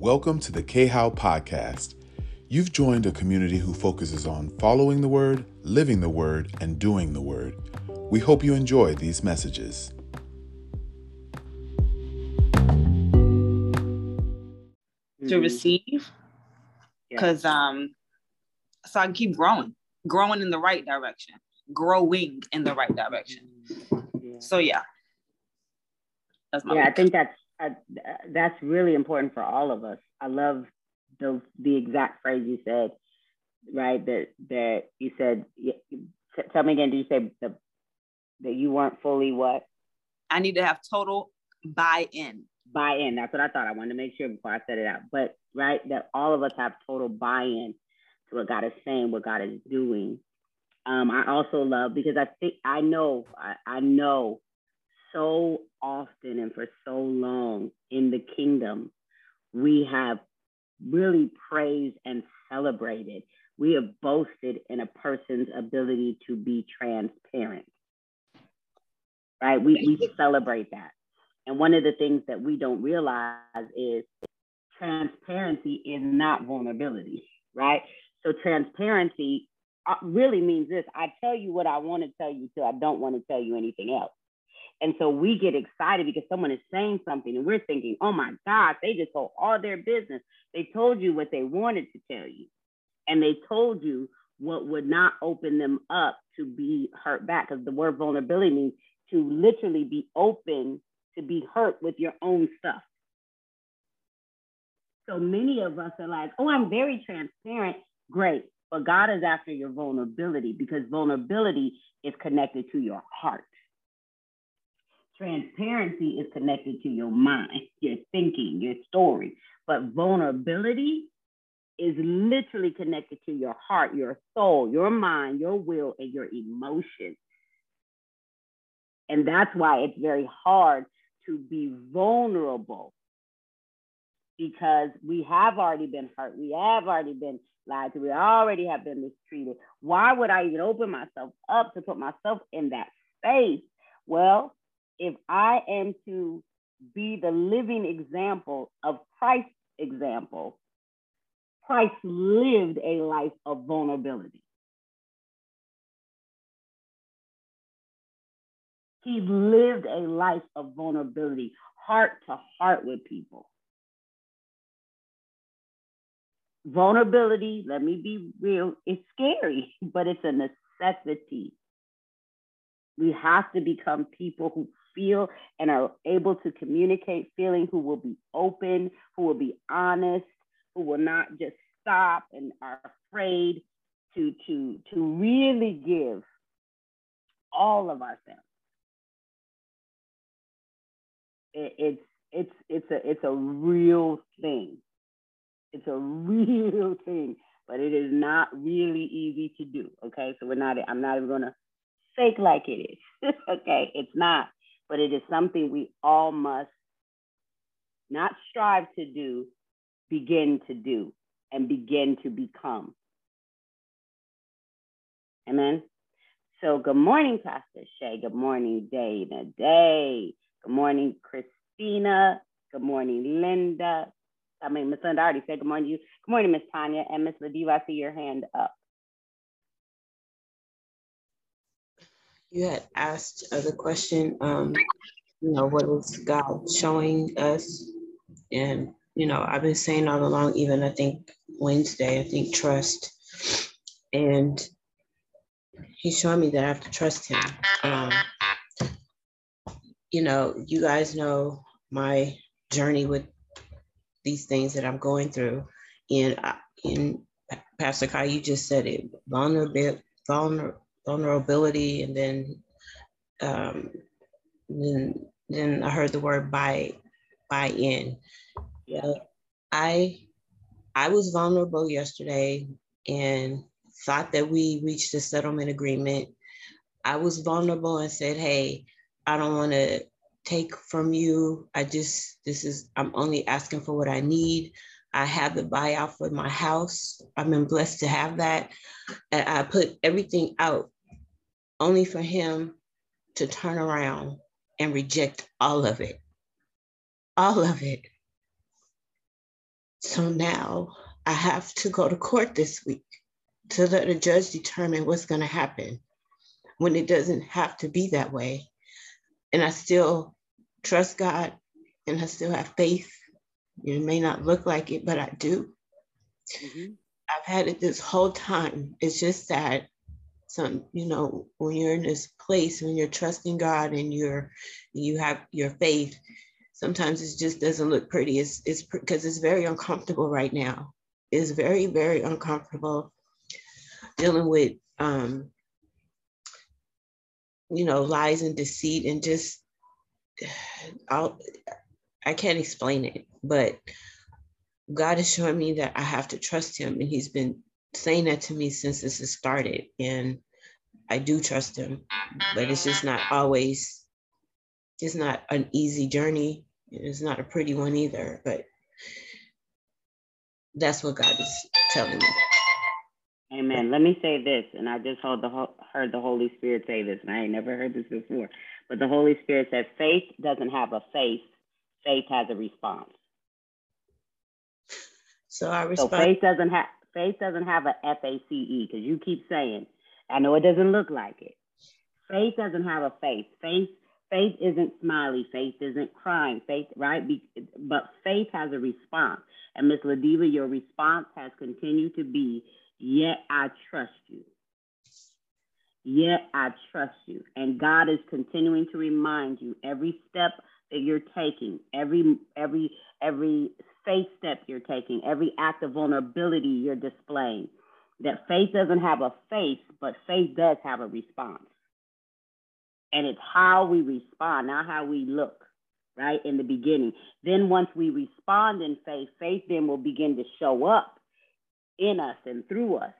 Welcome to the K How Podcast. You've joined a community who focuses on following the Word, living the Word, and doing the Word. We hope you enjoy these messages. to receive because um so I can keep growing, growing in the right direction, growing in the right direction. So yeah, that's my yeah. I think that's uh, that's really important for all of us. I love the the exact phrase you said, right? That that you said. Tell me again. Did you say the, that you weren't fully what? I need to have total buy-in. Buy-in. That's what I thought. I wanted to make sure before I said it out. But right, that all of us have total buy-in to what God is saying, what God is doing. Um, I also love because I think I know I, I know so often and for so long in the kingdom, we have really praised and celebrated. We have boasted in a person's ability to be transparent. Right? We, we celebrate that. And one of the things that we don't realize is transparency is not vulnerability, right? So transparency uh, really means this I tell you what I want to tell you, so I don't want to tell you anything else. And so we get excited because someone is saying something and we're thinking, oh my God, they just told all their business. They told you what they wanted to tell you. And they told you what would not open them up to be hurt back. Because the word vulnerability means to literally be open to be hurt with your own stuff. So many of us are like, oh, I'm very transparent. Great. But God is after your vulnerability because vulnerability is connected to your heart. Transparency is connected to your mind, your thinking, your story. But vulnerability is literally connected to your heart, your soul, your mind, your will, and your emotions. And that's why it's very hard to be vulnerable because we have already been hurt. We have already been lied to. We already have been mistreated. Why would I even open myself up to put myself in that space? Well, if I am to be the living example of Christ's example, Christ lived a life of vulnerability. He lived a life of vulnerability, heart to heart with people. Vulnerability, let me be real, it's scary, but it's a necessity. We have to become people who feel and are able to communicate feeling, who will be open, who will be honest, who will not just stop and are afraid to to to really give all of ourselves. It, it's it's it's a it's a real thing. It's a real thing, but it is not really easy to do. Okay, so we're not. I'm not even gonna fake like it is. okay, it's not but it is something we all must not strive to do, begin to do and begin to become. Amen. So, good morning, Pastor Shay. Good morning, Dana Day. Good morning, Christina. Good morning, Linda. I mean, Miss Linda already said good morning to you. Good morning, Miss Tanya. And Miss Ladiva, I see your hand up. You had asked uh, the question, um, you know, what is God showing us? And, you know, I've been saying all along, even I think Wednesday, I think trust. And he's showing me that I have to trust him. Um, you know, you guys know my journey with these things that I'm going through. And, I, and Pastor Kai, you just said it, vulnerable, vulnerable vulnerability, and then um, then then I heard the word buy buy in. Yeah, I I was vulnerable yesterday and thought that we reached a settlement agreement. I was vulnerable and said, "Hey, I don't want to take from you. I just this is I'm only asking for what I need. I have the buyout for my house. I've been blessed to have that. And I put everything out only for him to turn around and reject all of it. All of it. So now I have to go to court this week to let a judge determine what's going to happen when it doesn't have to be that way. And I still trust God and I still have faith. It may not look like it, but I do. Mm-hmm. I've had it this whole time. It's just that some, you know, when you're in this place, when you're trusting God and you're you have your faith, sometimes it just doesn't look pretty. It's it's because it's very uncomfortable right now. It's very, very uncomfortable dealing with um, you know, lies and deceit and just I'll I can't explain it, but God is showing me that I have to trust him. And he's been saying that to me since this has started. And I do trust him, but it's just not always, it's not an easy journey. It's not a pretty one either, but that's what God is telling me. Amen. Let me say this, and I just heard the, heard the Holy Spirit say this, and I ain't never heard this before. But the Holy Spirit said, faith doesn't have a face, faith has a response. So I respond. So faith doesn't have faith doesn't have a F A C E because you keep saying, I know it doesn't look like it. Faith doesn't have a face. Faith faith isn't smiley. Faith isn't crying. Faith right, but faith has a response. And Miss Ladiva, your response has continued to be, yet I trust you. Yet I trust you. And God is continuing to remind you every step that you're taking, every every every faith step you're taking, every act of vulnerability you're displaying. That faith doesn't have a face, but faith does have a response. And it's how we respond, not how we look, right? In the beginning. Then once we respond in faith, faith then will begin to show up in us and through us.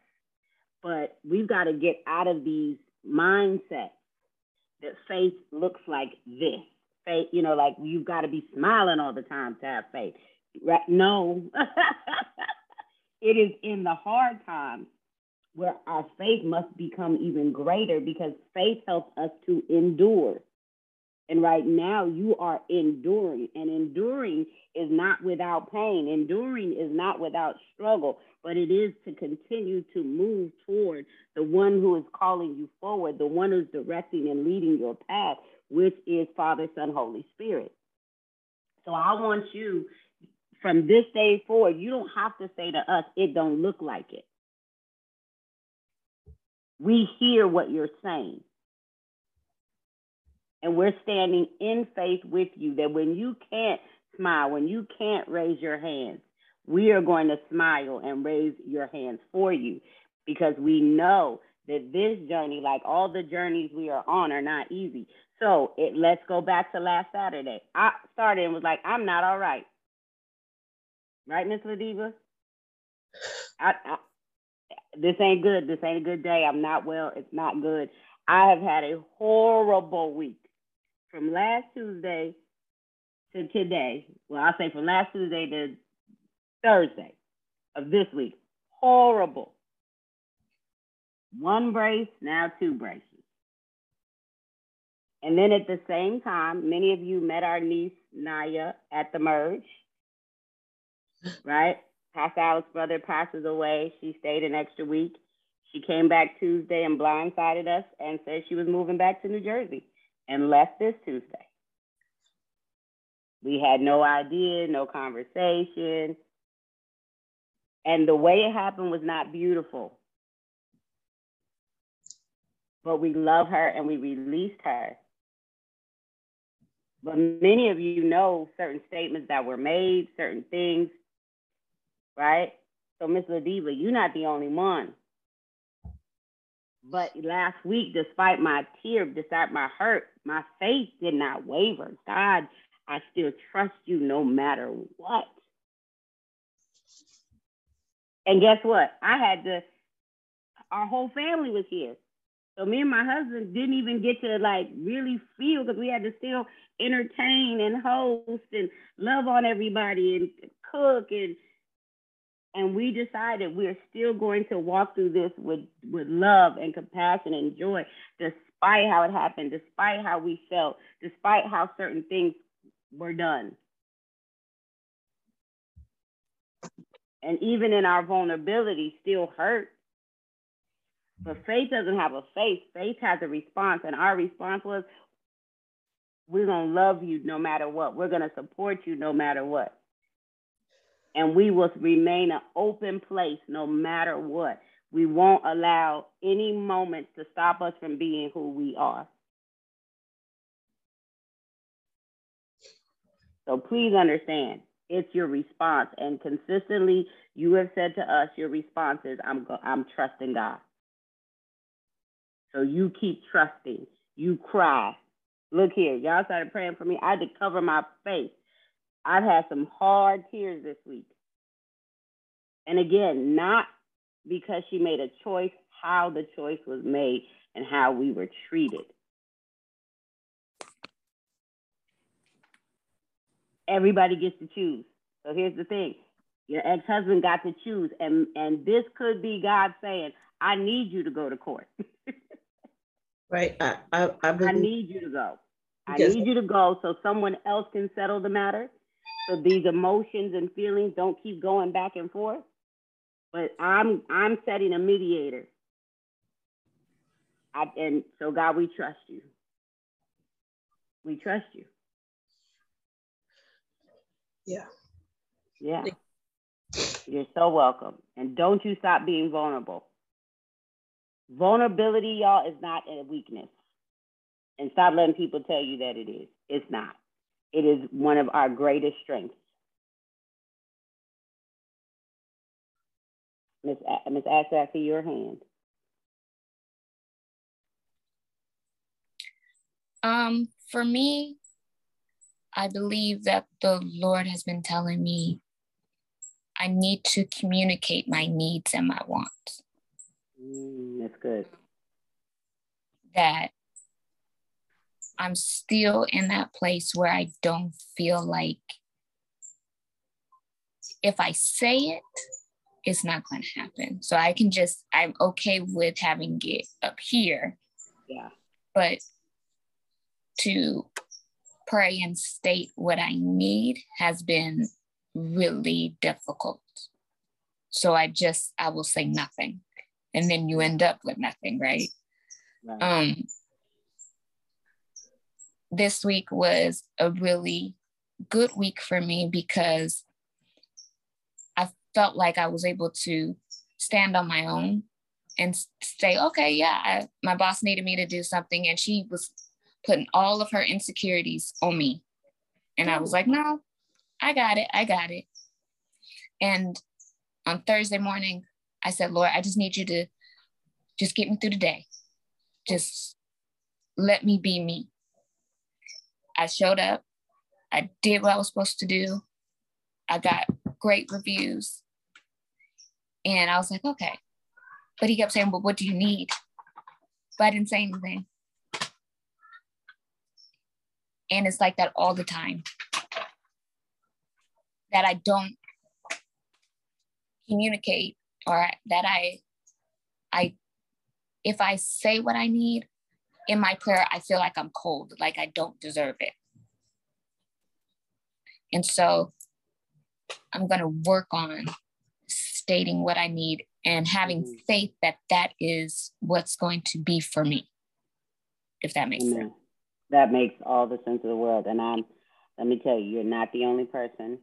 But we've got to get out of these mindsets that faith looks like this. Faith, you know, like you've got to be smiling all the time to have faith. Right? No. it is in the hard times where our faith must become even greater because faith helps us to endure. And right now, you are enduring, and enduring is not without pain. Enduring is not without struggle, but it is to continue to move toward the one who is calling you forward, the one who's directing and leading your path, which is Father, Son, Holy Spirit. So I want you from this day forward, you don't have to say to us, it don't look like it. We hear what you're saying. And we're standing in faith with you that when you can't smile, when you can't raise your hands, we are going to smile and raise your hands for you because we know that this journey, like all the journeys we are on, are not easy. So it, let's go back to last Saturday. I started and was like, I'm not all right. Right, Miss Ladiva? I, I, this ain't good. This ain't a good day. I'm not well. It's not good. I have had a horrible week from last Tuesday to today. Well, I'll say from last Tuesday to Thursday of this week. Horrible. One brace, now two braces. And then at the same time, many of you met our niece Naya at the merge right? Pastor Alex's brother passes away. She stayed an extra week. She came back Tuesday and blindsided us and said she was moving back to New Jersey and left this Tuesday. We had no idea, no conversation. And the way it happened was not beautiful. But we love her and we released her. But many of you know certain statements that were made, certain things right? So, Miss Ladiva, you're not the only one. But last week, despite my tear, despite my hurt, my faith did not waver. God, I still trust you no matter what. And guess what? I had to, our whole family was here. So me and my husband didn't even get to like really feel because we had to still entertain and host and love on everybody and cook and and we decided we're still going to walk through this with with love and compassion and joy despite how it happened despite how we felt despite how certain things were done And even in our vulnerability, still hurt. But faith doesn't have a face. Faith has a response. And our response was, we're going to love you no matter what. We're going to support you no matter what. And we will remain an open place no matter what. We won't allow any moments to stop us from being who we are. So please understand, it's your response. And consistently, you have said to us, your response is, I'm, I'm trusting God. So you keep trusting. You cry. Look here, y'all started praying for me. I had to cover my face. I've had some hard tears this week. And again, not because she made a choice, how the choice was made and how we were treated. Everybody gets to choose. So here's the thing. Your ex-husband got to choose. And and this could be God saying, I need you to go to court. right. I, I, I, I need you to go. I need you to go so someone else can settle the matter. So these emotions and feelings don't keep going back and forth. But I'm I'm setting a mediator. I, and so God, we trust you. We trust you. Yeah. Yeah. You're so welcome. And don't you stop being vulnerable. Vulnerability, y'all, is not a weakness. And stop letting people tell you that it is. It's not. It is one of our greatest strengths. Miss Miss Ashley, I see your hand. Um, for me, I believe that the Lord has been telling me I need to communicate my needs and my wants. Mm, that's good. That I'm still in that place where I don't feel like if I say it, it's not going to happen. So I can just, I'm okay with having it up here. Yeah. But to pray and state what I need has been really difficult. So I just, I will say nothing. And then you end up with nothing, right? right. Um, this week was a really good week for me because I felt like I was able to stand on my own and say, okay, yeah, I, my boss needed me to do something. And she was putting all of her insecurities on me. And I was like, no, I got it. I got it. And on Thursday morning, I said, Lord, I just need you to just get me through the day. Just let me be me. I showed up. I did what I was supposed to do. I got great reviews. And I was like, okay. But he kept saying, well, what do you need? But I didn't say anything. And it's like that all the time. That I don't communicate or that I I if I say what I need, in my prayer, I feel like I'm cold, like I don't deserve it. And so I'm going to work on stating what I need and having mm-hmm. faith that that is what's going to be for me, if that makes Amen. sense. That makes all the sense of the world. And I'm, let me tell you, you're not the only person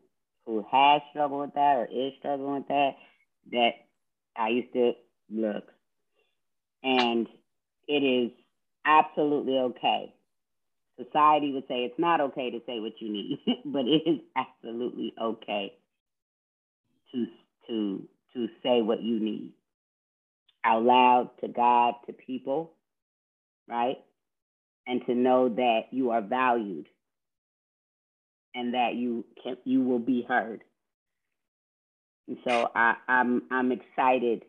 who has struggled with that or is struggling with that. That I used to look. And it is absolutely okay. Society would say it's not okay to say what you need, but it is absolutely okay to to to say what you need out loud to God, to people, right? And to know that you are valued and that you can you will be heard. And so I, I'm I'm excited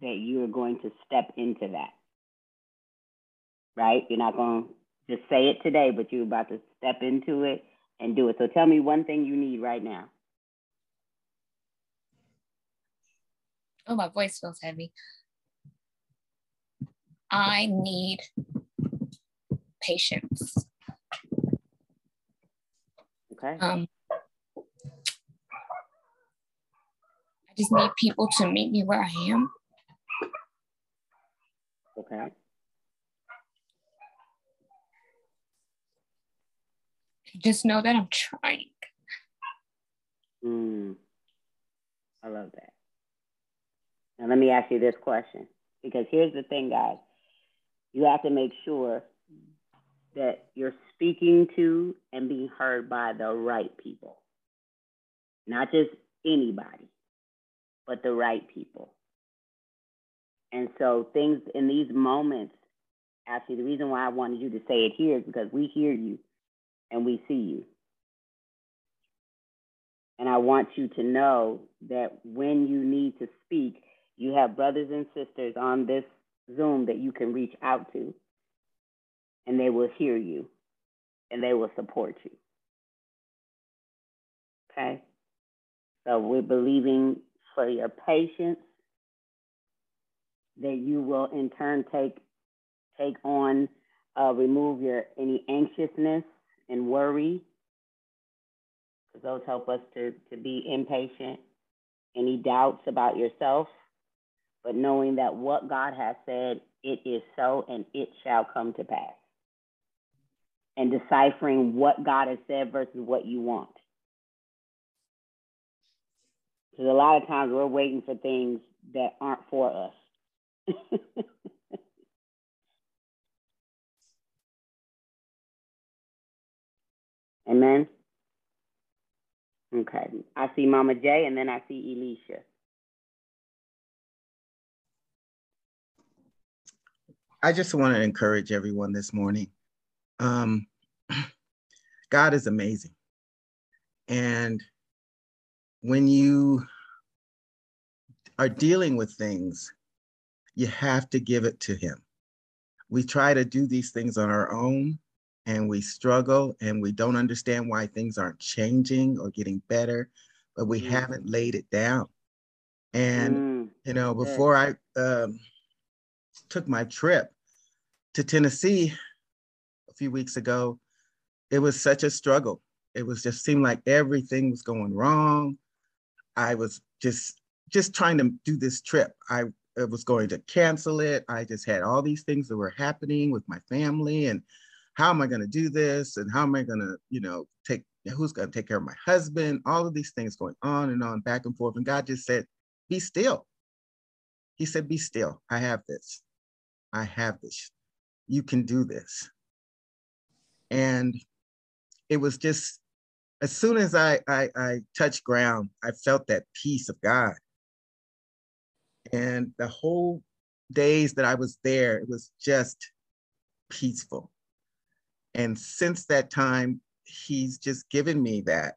that you are going to step into that right? You're not going to just say it today, but you're about to step into it and do it. So tell me one thing you need right now. Oh, my voice feels heavy. I need patience. Okay. Um, I just need people to meet me where I am. Okay. Just know that I'm trying. Mm. I love that. Now, let me ask you this question because here's the thing, guys. You have to make sure that you're speaking to and being heard by the right people, not just anybody, but the right people. And so, things in these moments, actually, the reason why I wanted you to say it here is because we hear you and we see you. And I want you to know that when you need to speak, you have brothers and sisters on this Zoom that you can reach out to, and they will hear you and they will support you. Okay? So we're believing for your patience that you will in turn take take on uh, remove your any anxiousness and worry. Because those help us to, to be impatient. Any doubts about yourself but knowing that what god has said it is so and it shall come to pass. And deciphering what god has said versus what you want because a lot of times we're waiting for things that aren't for us Amen. Okay. I see Mama J and then I see Elisha. I just want to encourage everyone this morning. Um, God is amazing. And when you are dealing with things, you have to give it to Him. We try to do these things on our own, and we struggle and we don't understand why things aren't changing or getting better, but we mm. haven't laid it down. And, mm. you know, before I um, took my trip to Tennessee a few weeks ago, it was such a struggle. It was just seemed like everything was going wrong. I was just just trying to do this trip. I, was going to cancel it. I just had all these things that were happening with my family and how am I going to do this? And how am I going to, you know, take, who's going to take care of my husband? All of these things going on and on, back and forth. And God just said, be still. He said, be still. I have this. I have this. You can do this. And it was just, as soon as I, I, I touched ground, I felt that peace of God. And the whole days that I was there, it was just peaceful. And since that time, he's just given me that.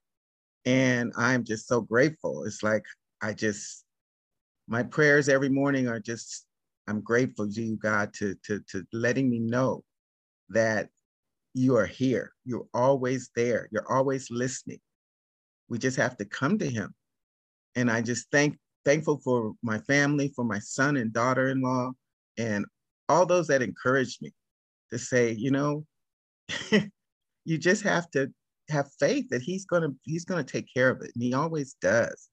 And I'm just so grateful. It's like I just, my prayers every morning are just, I'm grateful to you, God, to, to, to letting me know that you are here. You're always there. You're always listening. We just have to come to him. And I just thank thankful for my family, for my son and daughter-in-law, and all those that encouraged me to say, you know, you just have to have faith that he's gonna he's gonna take care of it, and he always does.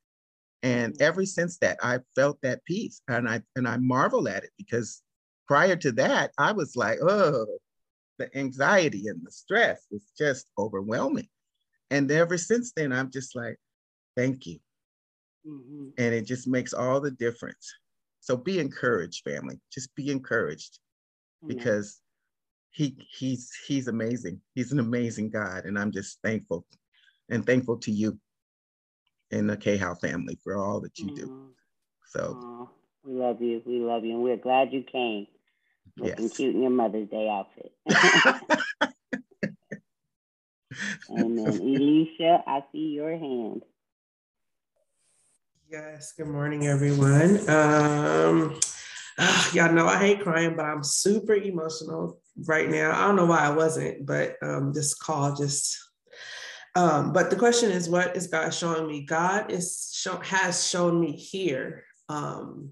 And mm-hmm. ever since that, I felt that peace, and I and I marvel at it because prior to that, I was like, oh, the anxiety and the stress was just overwhelming. And ever since then, I'm just like, thank you. Mm-hmm. And it just makes all the difference. So be encouraged, family. Just be encouraged because he he's he's amazing. He's an amazing God, and I'm just thankful and thankful to you and the K How family for all that you do. Mm-hmm. So Aww. we love you. We love you, and we're glad you came. Looking yes. cute in your Mother's Day outfit. and then Elisha, I see your hand. Yes. Good morning, everyone. Um, uh, y'all know I hate crying, but I'm super emotional right now. I don't know why I wasn't, but um, this call just. Um, but the question is, what is God showing me? God is show, has shown me here um,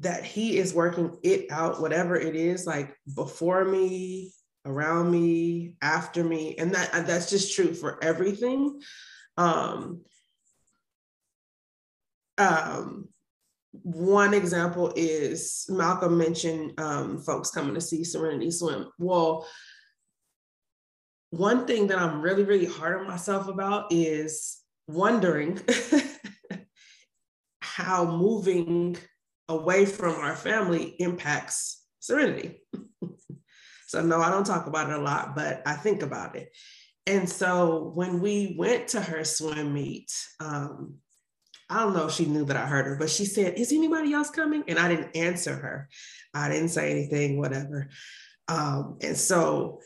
that He is working it out, whatever it is, like before me, around me, after me, and that that's just true for everything. Um, um, one example is Malcolm mentioned um, folks coming to see Serenity Swim. Well, one thing that I'm really, really hard on myself about is wondering how moving away from our family impacts Serenity. so, no, I don't talk about it a lot, but I think about it. And so when we went to her swim meet, um, I don't know if she knew that I heard her, but she said, Is anybody else coming? And I didn't answer her. I didn't say anything, whatever. Um, and so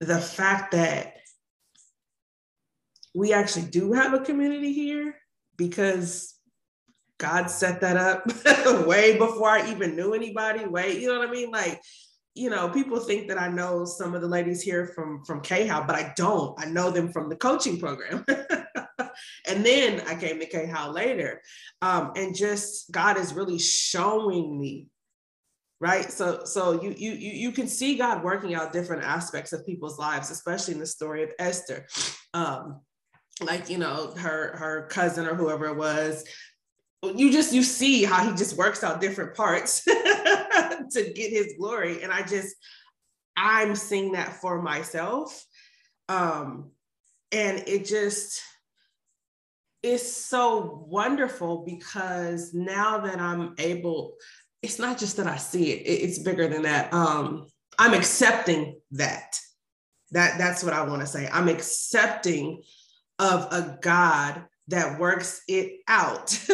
the fact that we actually do have a community here because God set that up way before I even knew anybody. Way, you know what I mean? Like, you know, people think that I know some of the ladies here from from K-How, but I don't. I know them from the coaching program. and then I came to K-How later. Um, and just God is really showing me right so so you you you can see god working out different aspects of people's lives especially in the story of esther um like you know her her cousin or whoever it was you just you see how he just works out different parts to get his glory and i just i'm seeing that for myself um and it just is so wonderful because now that i'm able it's not just that I see it, it's bigger than that. Um, I'm accepting that. That that's what I want to say. I'm accepting of a God that works it out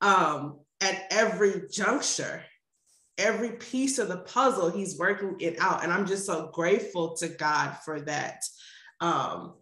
um, at every juncture, every piece of the puzzle. He's working it out, and I'm just so grateful to God for that. Um,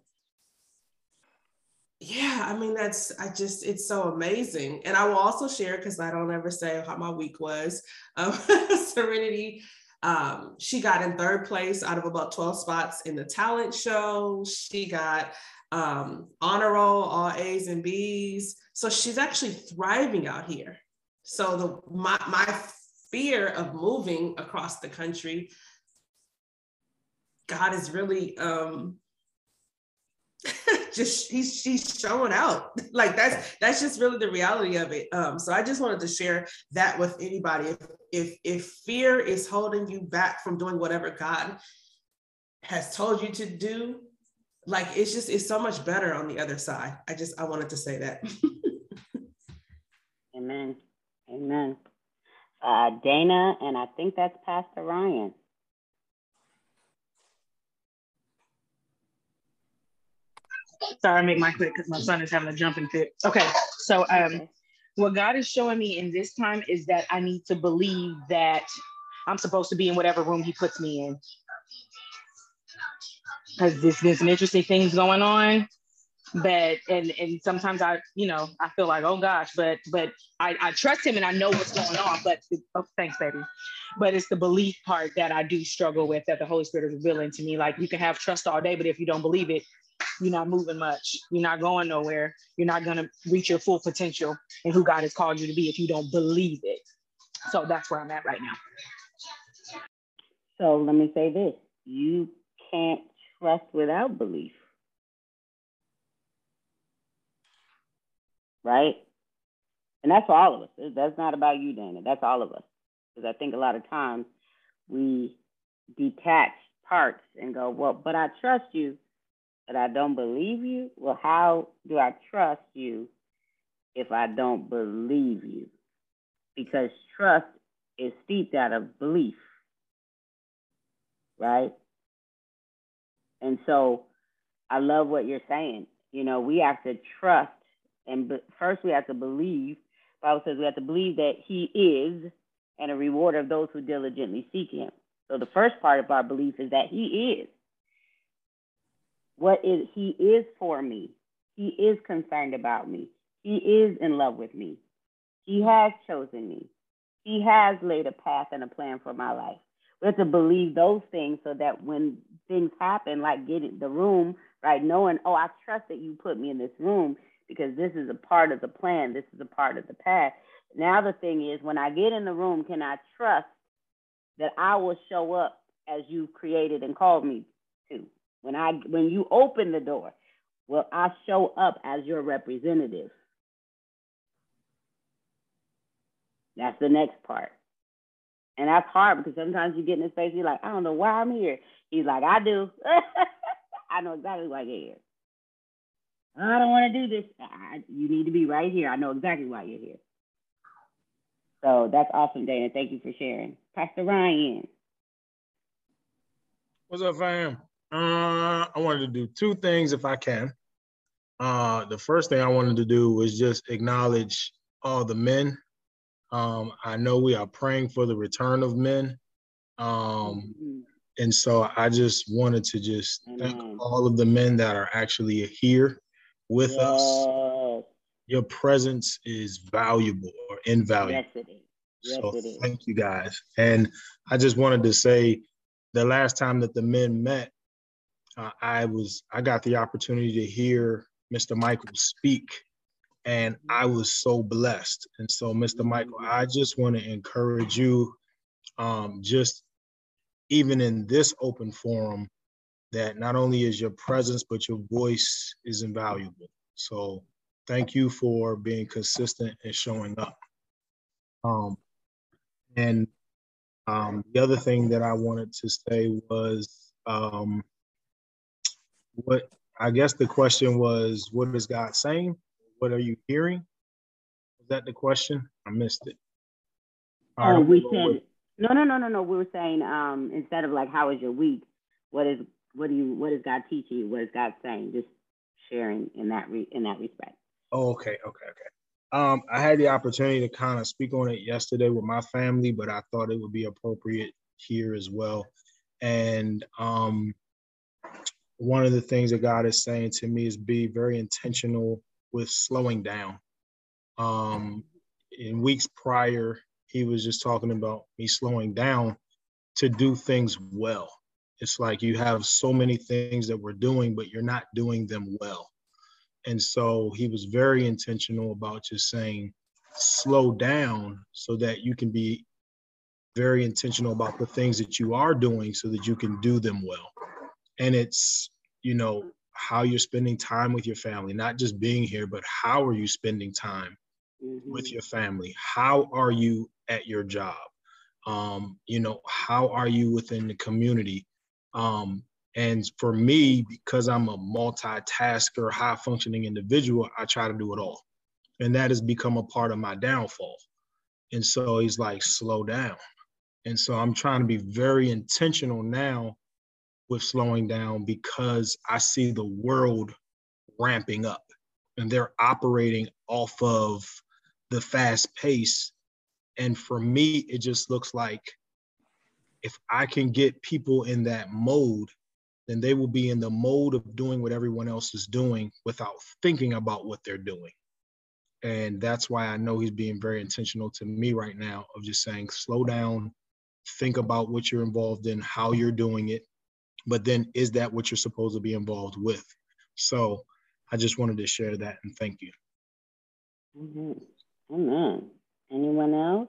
yeah, I mean, that's, I just, it's so amazing. And I will also share, because I don't ever say how my week was. Um, Serenity, um, she got in third place out of about 12 spots in the talent show. She got um, honor roll, all A's and B's. So she's actually thriving out here. So the my, my fear of moving across the country, God is really um, just he's she's showing out like that's that's just really the reality of it um so i just wanted to share that with anybody if if if fear is holding you back from doing whatever god has told you to do like it's just it's so much better on the other side. I just i wanted to say that. Amen. Amen. Uh dana and i think that's pastor ryan. Sorry, I make my quick because my son is having a jumping fit. Okay, so um, what God is showing me in this time is that I need to believe that I'm supposed to be in whatever room He puts me in. Because there's been some interesting things going on, but and and sometimes I, you know, I feel like, oh gosh, but but I, I trust Him and I know what's going on. But oh, thanks, baby. But it's the belief part that I do struggle with that the Holy Spirit is revealing to me. Like you can have trust all day, but if you don't believe it, you're not moving much. You're not going nowhere. You're not going to reach your full potential and who God has called you to be if you don't believe it. So that's where I'm at right now. So let me say this you can't trust without belief. Right? And that's for all of us. That's not about you, Dana. That's all of us. Because I think a lot of times we detach parts and go, well, but I trust you but I don't believe you? Well, how do I trust you if I don't believe you? Because trust is steeped out of belief, right? And so I love what you're saying. You know, we have to trust, and first we have to believe. Bible says we have to believe that He is, and a rewarder of those who diligently seek Him. So the first part of our belief is that He is what is he is for me. He is concerned about me. He is in love with me. He has chosen me. He has laid a path and a plan for my life. We have to believe those things so that when things happen, like getting the room, right, knowing, oh, I trust that you put me in this room because this is a part of the plan, this is a part of the path. Now the thing is, when I get in the room, can I trust that I will show up as you've created and called me to? When I when you open the door, Will I show up as your representative? That's the next part. And that's hard because sometimes you get in his face, you're like, I don't know why I'm here. He's like, I do. I know exactly why you're here. I don't want to do this. I, you need to be right here. I know exactly why you're here. So that's awesome, Dana. Thank you for sharing. Pastor Ryan. What's up, fam? Uh, I wanted to do two things if I can. Uh, the first thing I wanted to do was just acknowledge all the men. Um, I know we are praying for the return of men. Um, mm-hmm. and so I just wanted to just thank all of the men that are actually here with yes. us. Your presence is valuable or invaluable. Yes. Yes, so thank you guys. And I just wanted to say the last time that the men met, uh, I was I got the opportunity to hear Mr. Michael speak, and I was so blessed. And so, Mr. Michael, I just want to encourage you, um, just even in this open forum, that not only is your presence but your voice is invaluable. So, thank you for being consistent and showing up. Um, and um, the other thing that I wanted to say was um, what I guess the question was, what is God saying? What are you hearing? Is that the question? I missed it. oh, we said no, no, no, no, no. We were saying um, instead of like, how is your week? What is what do you what is God teaching you? What is God saying? Just sharing in that re, in that respect. Oh, okay, okay, okay. Um, I had the opportunity to kind of speak on it yesterday with my family, but I thought it would be appropriate here as well. And um, one of the things that God is saying to me is be very intentional with slowing down. Um, in weeks prior, he was just talking about me slowing down to do things well. It's like you have so many things that we're doing, but you're not doing them well. And so he was very intentional about just saying, slow down so that you can be very intentional about the things that you are doing so that you can do them well. And it's, you know, how you're spending time with your family, not just being here, but how are you spending time mm-hmm. with your family? How are you at your job? Um, you know, how are you within the community? Um, and for me, because I'm a multitasker, high functioning individual, I try to do it all. And that has become a part of my downfall. And so he's like, slow down. And so I'm trying to be very intentional now with slowing down because I see the world ramping up and they're operating off of the fast pace. And for me, it just looks like if I can get people in that mode, then they will be in the mode of doing what everyone else is doing without thinking about what they're doing. And that's why I know he's being very intentional to me right now of just saying, slow down, think about what you're involved in, how you're doing it. But then is that what you're supposed to be involved with? So I just wanted to share that and thank you. Mm-hmm. Amen. Anyone else?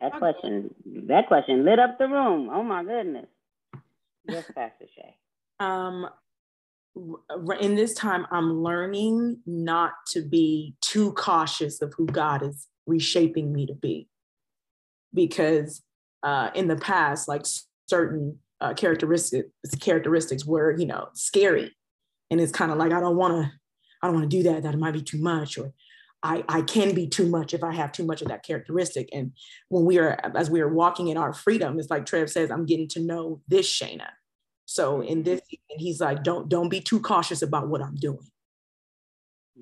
That question, that question lit up the room. Oh my goodness. Yes, Pastor Shay. Um, in this time, I'm learning not to be too cautious of who God is reshaping me to be. Because uh, in the past, like certain uh, characteristics, characteristics were, you know, scary. And it's kind of like, I don't want to, I don't want to do that, that it might be too much, or I, I can be too much if I have too much of that characteristic. And when we are, as we are walking in our freedom, it's like Trev says, I'm getting to know this shana So in this, and he's like, don't don't be too cautious about what I'm doing.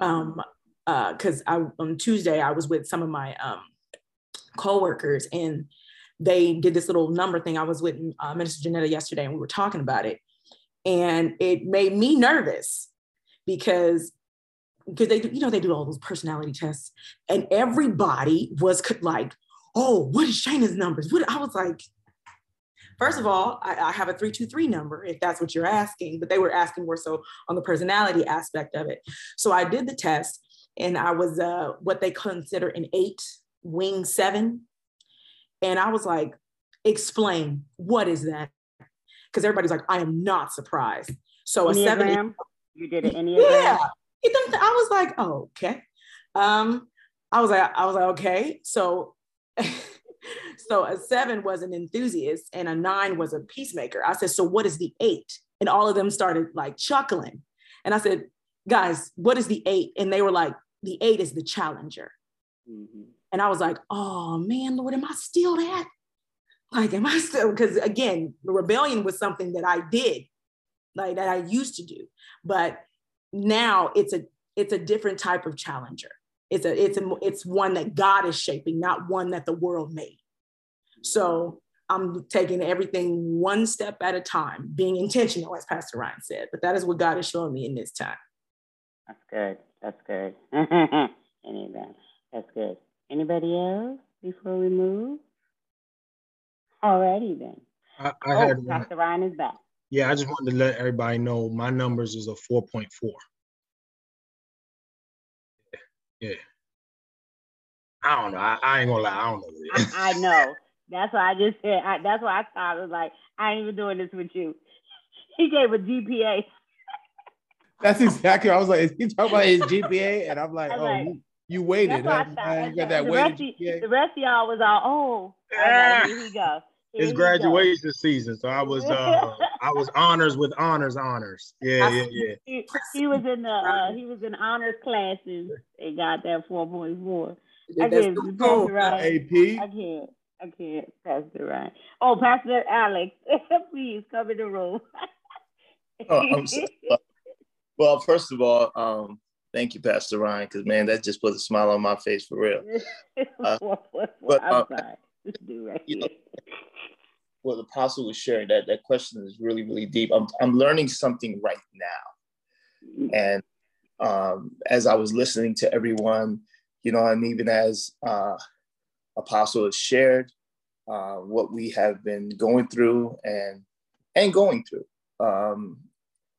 Um, uh, because I on Tuesday I was with some of my um coworkers and they did this little number thing. I was with uh, Minister Janetta yesterday and we were talking about it, and it made me nervous because because they you know they do all those personality tests and everybody was like oh what is Shayna's numbers what I was like First of all, I, I, have a 323 number if that's what you're asking, but they were asking more so on the personality aspect of it. So I did the test and I was uh, what they consider an eight, wing seven. And I was like, explain, what is that? Because everybody's like, I am not surprised. So a seven, You did an Enneagram? Yeah. I was like, oh, okay. Um, I was like, I was like, okay. So so a seven was an enthusiast and a nine was a peacemaker. I said, so what is the eight? And all of them started like chuckling. And I said, guys, what is the eight? And they were like, the eight is the challenger. Mm-hmm. And I was like, oh man, Lord, am I still that? Like, am I still? Because again, the rebellion was something that I did, like that I used to do. But now it's a it's a different type of challenger. It's a it's a it's one that God is shaping, not one that the world made. So I'm taking everything one step at a time, being intentional, as Pastor Ryan said. But that is what God is showing me in this time. That's good. That's good. Amen. That's good. Anybody else before we move? Alrighty then. I, I oh, had Pastor Ryan is back. Yeah, I just wanted to let everybody know my numbers is a 4.4. Yeah. I don't know. I, I, ain't gonna lie. I don't know. I, I, know. That's why I just said. I, that's why I thought it was like I ain't even doing this with you. He gave a GPA. That's exactly. I was like, is he talking about his GPA? And I'm like, oh, like, you, you waited. Huh? You got that the, rest of, the rest of y'all was all, oh, like, here we go. Here it's graduation go. season, so I was uh I was honors with honors honors. Yeah, yeah, yeah. He, he was in the uh, he was in honors classes and got that four point four. I can't pass right. AP. I can't. I can't pass it right. Oh, Pastor Alex, please come in the room. oh, I'm sorry. Well, first of all, um, thank you, Pastor Ryan, because man, that just put a smile on my face for real. Uh, but I'm uh. Right you know, what the apostle was sharing, that that question is really, really deep. I'm I'm learning something right now, mm. and um, as I was listening to everyone, you know, and even as uh, apostle has shared uh, what we have been going through and and going through. Um,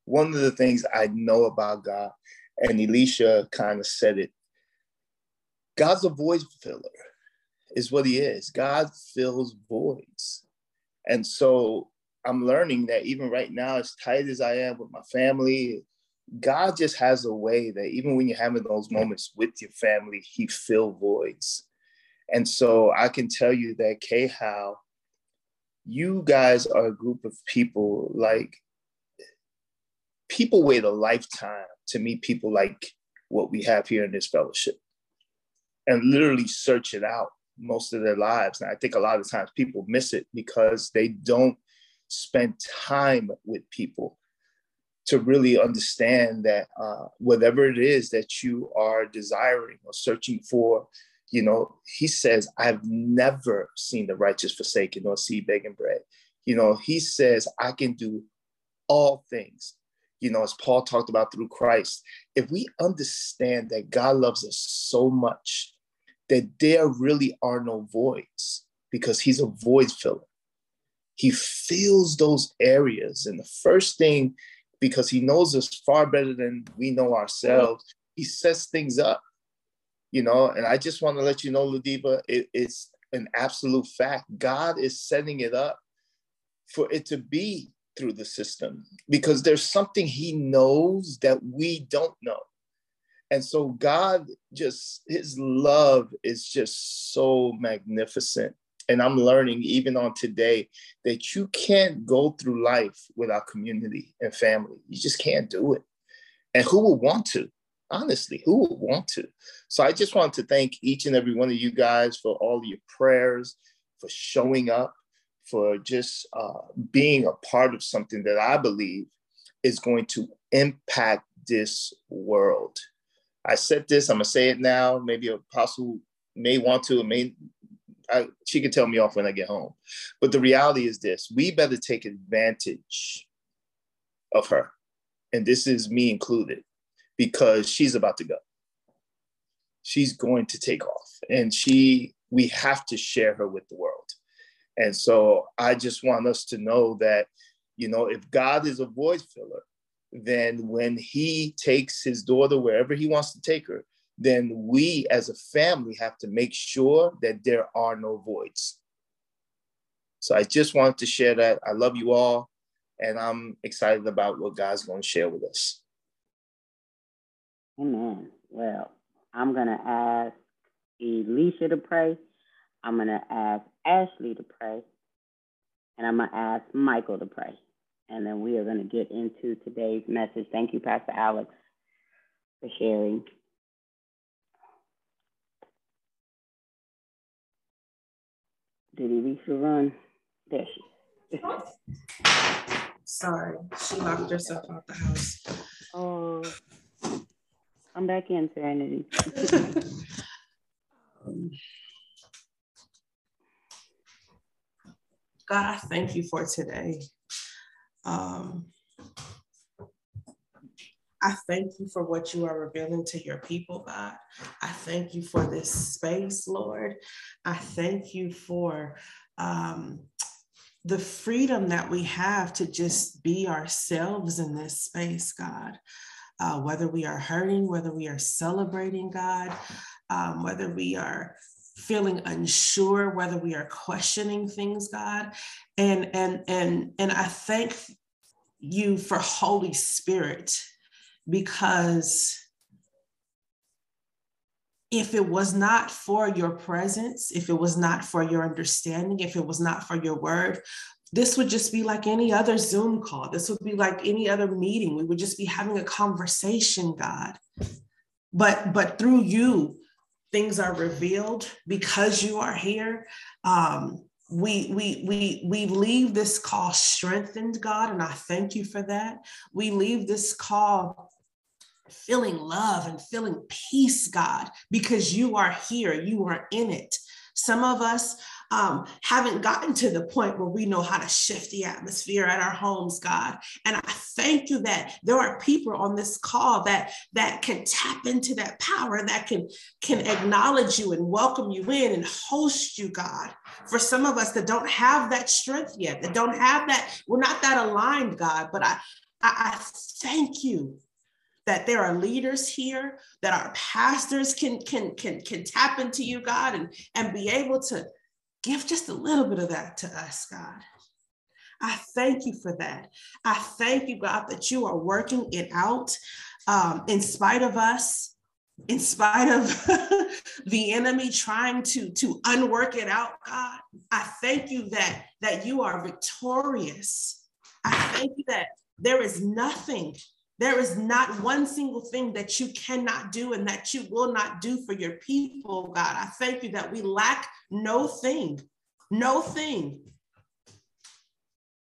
one of the things I know about God, and Elisha kind of said it, God's a void filler, is what he is. God fills voids. And so I'm learning that even right now, as tight as I am with my family, God just has a way that even when you're having those moments with your family, he fill voids. And so I can tell you that K how you guys are a group of people like people wait a lifetime to meet people like what we have here in this fellowship and literally search it out most of their lives. And I think a lot of times people miss it because they don't spend time with people to really understand that uh, whatever it is that you are desiring or searching for, you know, he says, I've never seen the righteous forsaken or see begging bread. You know, he says, I can do all things you know, as Paul talked about through Christ, if we understand that God loves us so much that there really are no voids because he's a void filler. He fills those areas. And the first thing, because he knows us far better than we know ourselves, he sets things up, you know. And I just want to let you know, Ladiva, it, it's an absolute fact. God is setting it up for it to be through the system because there's something he knows that we don't know. And so God just, his love is just so magnificent. And I'm learning even on today that you can't go through life without community and family. You just can't do it. And who would want to? Honestly, who would want to? So I just want to thank each and every one of you guys for all your prayers, for showing up, for just uh, being a part of something that I believe is going to impact this world. I said this, I'm gonna say it now. Maybe Apostle may want to, may I, she can tell me off when I get home. But the reality is this: we better take advantage of her, and this is me included, because she's about to go. She's going to take off, and she we have to share her with the world. And so I just want us to know that, you know, if God is a void filler, then when he takes his daughter wherever he wants to take her, then we as a family have to make sure that there are no voids. So I just wanted to share that. I love you all, and I'm excited about what God's going to share with us. Amen. Well, I'm going to ask Elisha to pray. I'm going to ask Ashley to pray. And I'm going to ask Michael to pray. And then we are going to get into today's message. Thank you, Pastor Alex, for sharing. Did Elisha run? There she is. Sorry, she locked herself out the house. Oh, come back in, Serenity. Um, God, I thank you for today. Um, I thank you for what you are revealing to your people, God. I thank you for this space, Lord. I thank you for um, the freedom that we have to just be ourselves in this space, God. Uh, whether we are hurting, whether we are celebrating, God, um, whether we are feeling unsure, whether we are questioning things, God, and and and and I thank you for Holy Spirit because if it was not for your presence, if it was not for your understanding, if it was not for your word, this would just be like any other Zoom call. This would be like any other meeting. We would just be having a conversation, God. But but through you, things are revealed because you are here. Um, we we we we leave this call strengthened, God, and I thank you for that. We leave this call feeling love and feeling peace, God, because you are here, you are in it. Some of us um, haven't gotten to the point where we know how to shift the atmosphere at our homes, God. And I thank you that there are people on this call that that can tap into that power, that can can acknowledge you and welcome you in and host you, God. For some of us that don't have that strength yet, that don't have that, we're not that aligned, God. But I I, I thank you that there are leaders here that our pastors can can can can tap into you god and and be able to Give just a little bit of that to us, God. I thank you for that. I thank you, God, that you are working it out um, in spite of us, in spite of the enemy trying to, to unwork it out, God. I thank you that, that you are victorious. I thank you that there is nothing there is not one single thing that you cannot do and that you will not do for your people, God. I thank you that we lack no thing, no thing.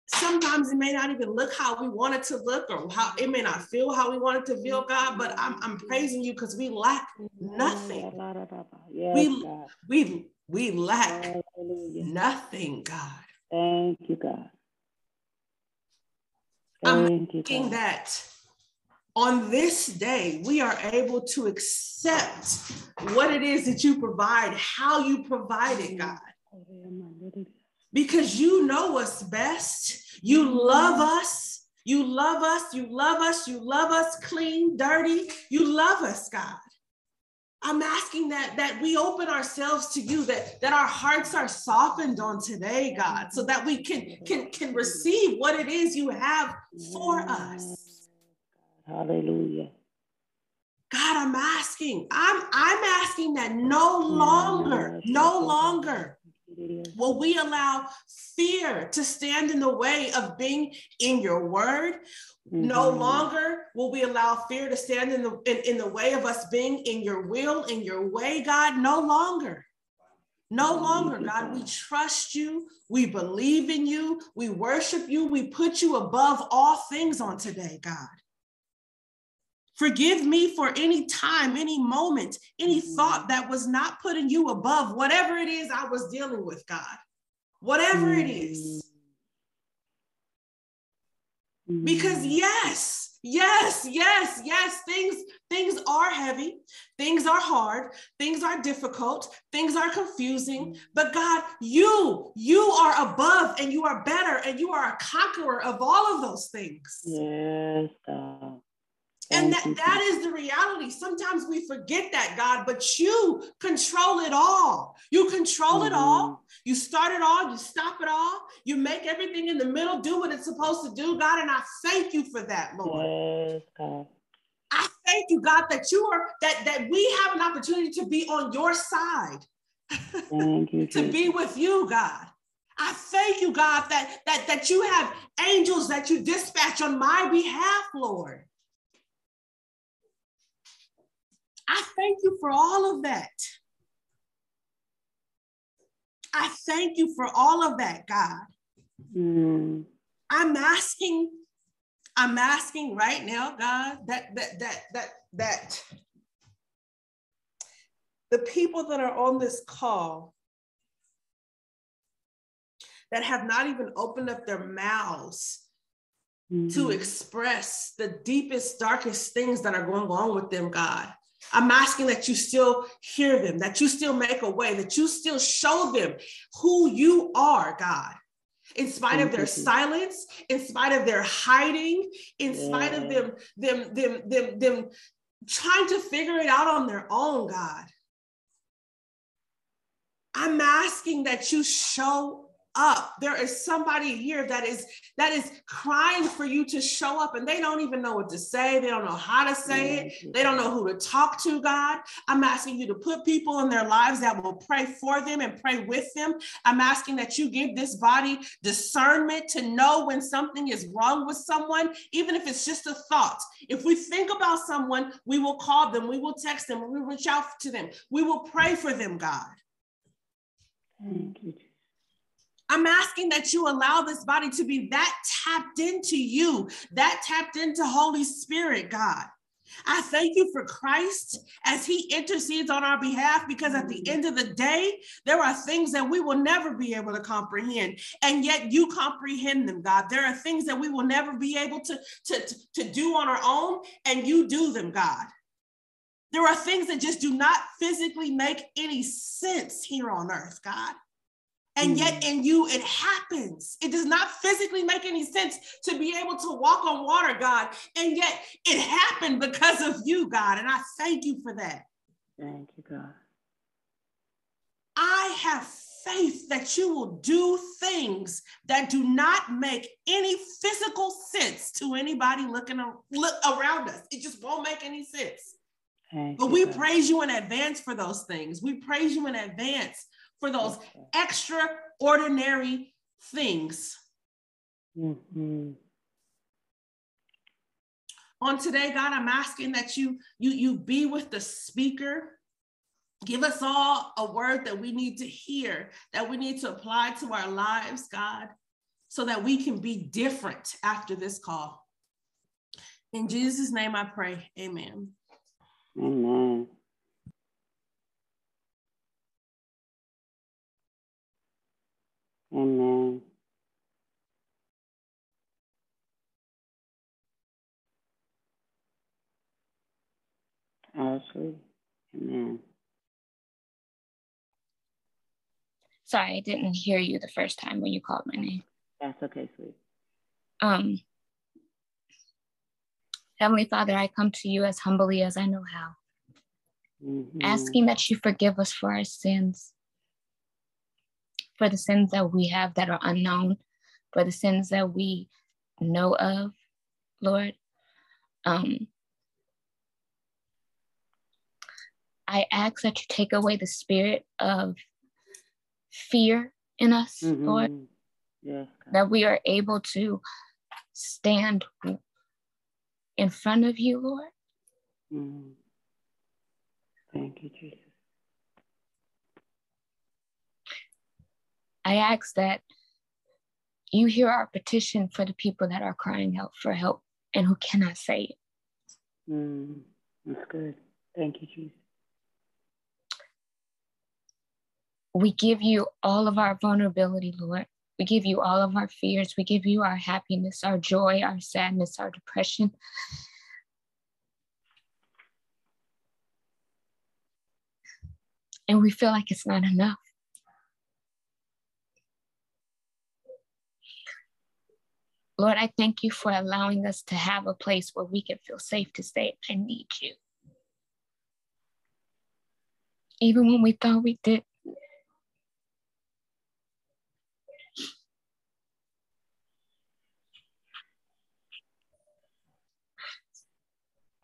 Sometimes it may not even look how we want it to look or how it may not feel how we want it to feel, God, but I'm, I'm praising you because we lack nothing. we, we, we lack nothing, God. Thank you, God. Thank I'm you, God. that on this day, we are able to accept what it is that you provide, how you provide it, God. Because you know us best. You love us. You love us. You love us. You love us clean, dirty. You love us, God. I'm asking that that we open ourselves to you, that that our hearts are softened on today, God, so that we can can can receive what it is you have for us. Hallelujah. God, I'm asking, I'm I'm asking that no longer, no longer will we allow fear to stand in the way of being in your word. Mm-hmm. No longer will we allow fear to stand in the in, in the way of us being in your will, in your way, God. No longer. No longer, God, we trust you. We believe in you. We worship you. We put you above all things on today, God. Forgive me for any time, any moment, any mm-hmm. thought that was not putting you above whatever it is I was dealing with, God. Whatever it is. Mm-hmm. Because yes, yes, yes, yes, things things are heavy, things are hard, things are difficult, things are confusing, mm-hmm. but God, you you are above and you are better and you are a conqueror of all of those things. Yes, God and that, that is the reality. Sometimes we forget that, God, but you control it all. You control mm-hmm. it all. Mm-hmm. You start it all, you stop it all, you make everything in the middle do what it's supposed to do, God. And I thank you for that, Lord. Yes. I thank you, God, that you are that that we have an opportunity to be on your side. You, to be with you, God. I thank you, God, that, that, that you have angels that you dispatch on my behalf, Lord. I thank you for all of that. I thank you for all of that, God. Mm. I'm asking, I'm asking right now, God, that that that that that the people that are on this call that have not even opened up their mouths mm-hmm. to express the deepest, darkest things that are going on with them, God. I'm asking that you still hear them, that you still make a way, that you still show them who you are, God. In spite of their silence, in spite of their hiding, in spite of them, them, them, them, them trying to figure it out on their own, God. I'm asking that you show up. There is somebody here that is that is crying for you to show up and they don't even know what to say. They don't know how to say it. They don't know who to talk to, God. I'm asking you to put people in their lives that will pray for them and pray with them. I'm asking that you give this body discernment to know when something is wrong with someone, even if it's just a thought. If we think about someone, we will call them, we will text them, we will reach out to them. We will pray for them, God. Thank you. I'm asking that you allow this body to be that tapped into you, that tapped into Holy Spirit, God. I thank you for Christ as he intercedes on our behalf because at the mm-hmm. end of the day, there are things that we will never be able to comprehend, and yet you comprehend them, God. There are things that we will never be able to, to, to do on our own, and you do them, God. There are things that just do not physically make any sense here on earth, God. And yet, mm. in you, it happens. It does not physically make any sense to be able to walk on water, God. And yet, it happened because of you, God. And I thank you for that. Thank you, God. I have faith that you will do things that do not make any physical sense to anybody looking look around us. It just won't make any sense. Thank but we God. praise you in advance for those things. We praise you in advance for those extraordinary things. Mm-hmm. On today, God, I'm asking that you you you be with the speaker. Give us all a word that we need to hear, that we need to apply to our lives, God, so that we can be different after this call. In Jesus' name I pray. Amen. Amen. Amen. Ashley. Amen. Sorry, I didn't hear you the first time when you called my name. That's okay, sweet. Um, Heavenly Father, I come to you as humbly as I know how, mm-hmm. asking that you forgive us for our sins for the sins that we have that are unknown, for the sins that we know of, Lord. Um, I ask that you take away the spirit of fear in us, mm-hmm. Lord, yes, that we are able to stand in front of you, Lord. Mm-hmm. Thank you, Jesus. I ask that you hear our petition for the people that are crying out for help and who cannot say it. Mm, that's good. Thank you, Jesus. We give you all of our vulnerability, Lord. We give you all of our fears. We give you our happiness, our joy, our sadness, our depression. And we feel like it's not enough. Lord, I thank you for allowing us to have a place where we can feel safe to say, I need you. Even when we thought we did.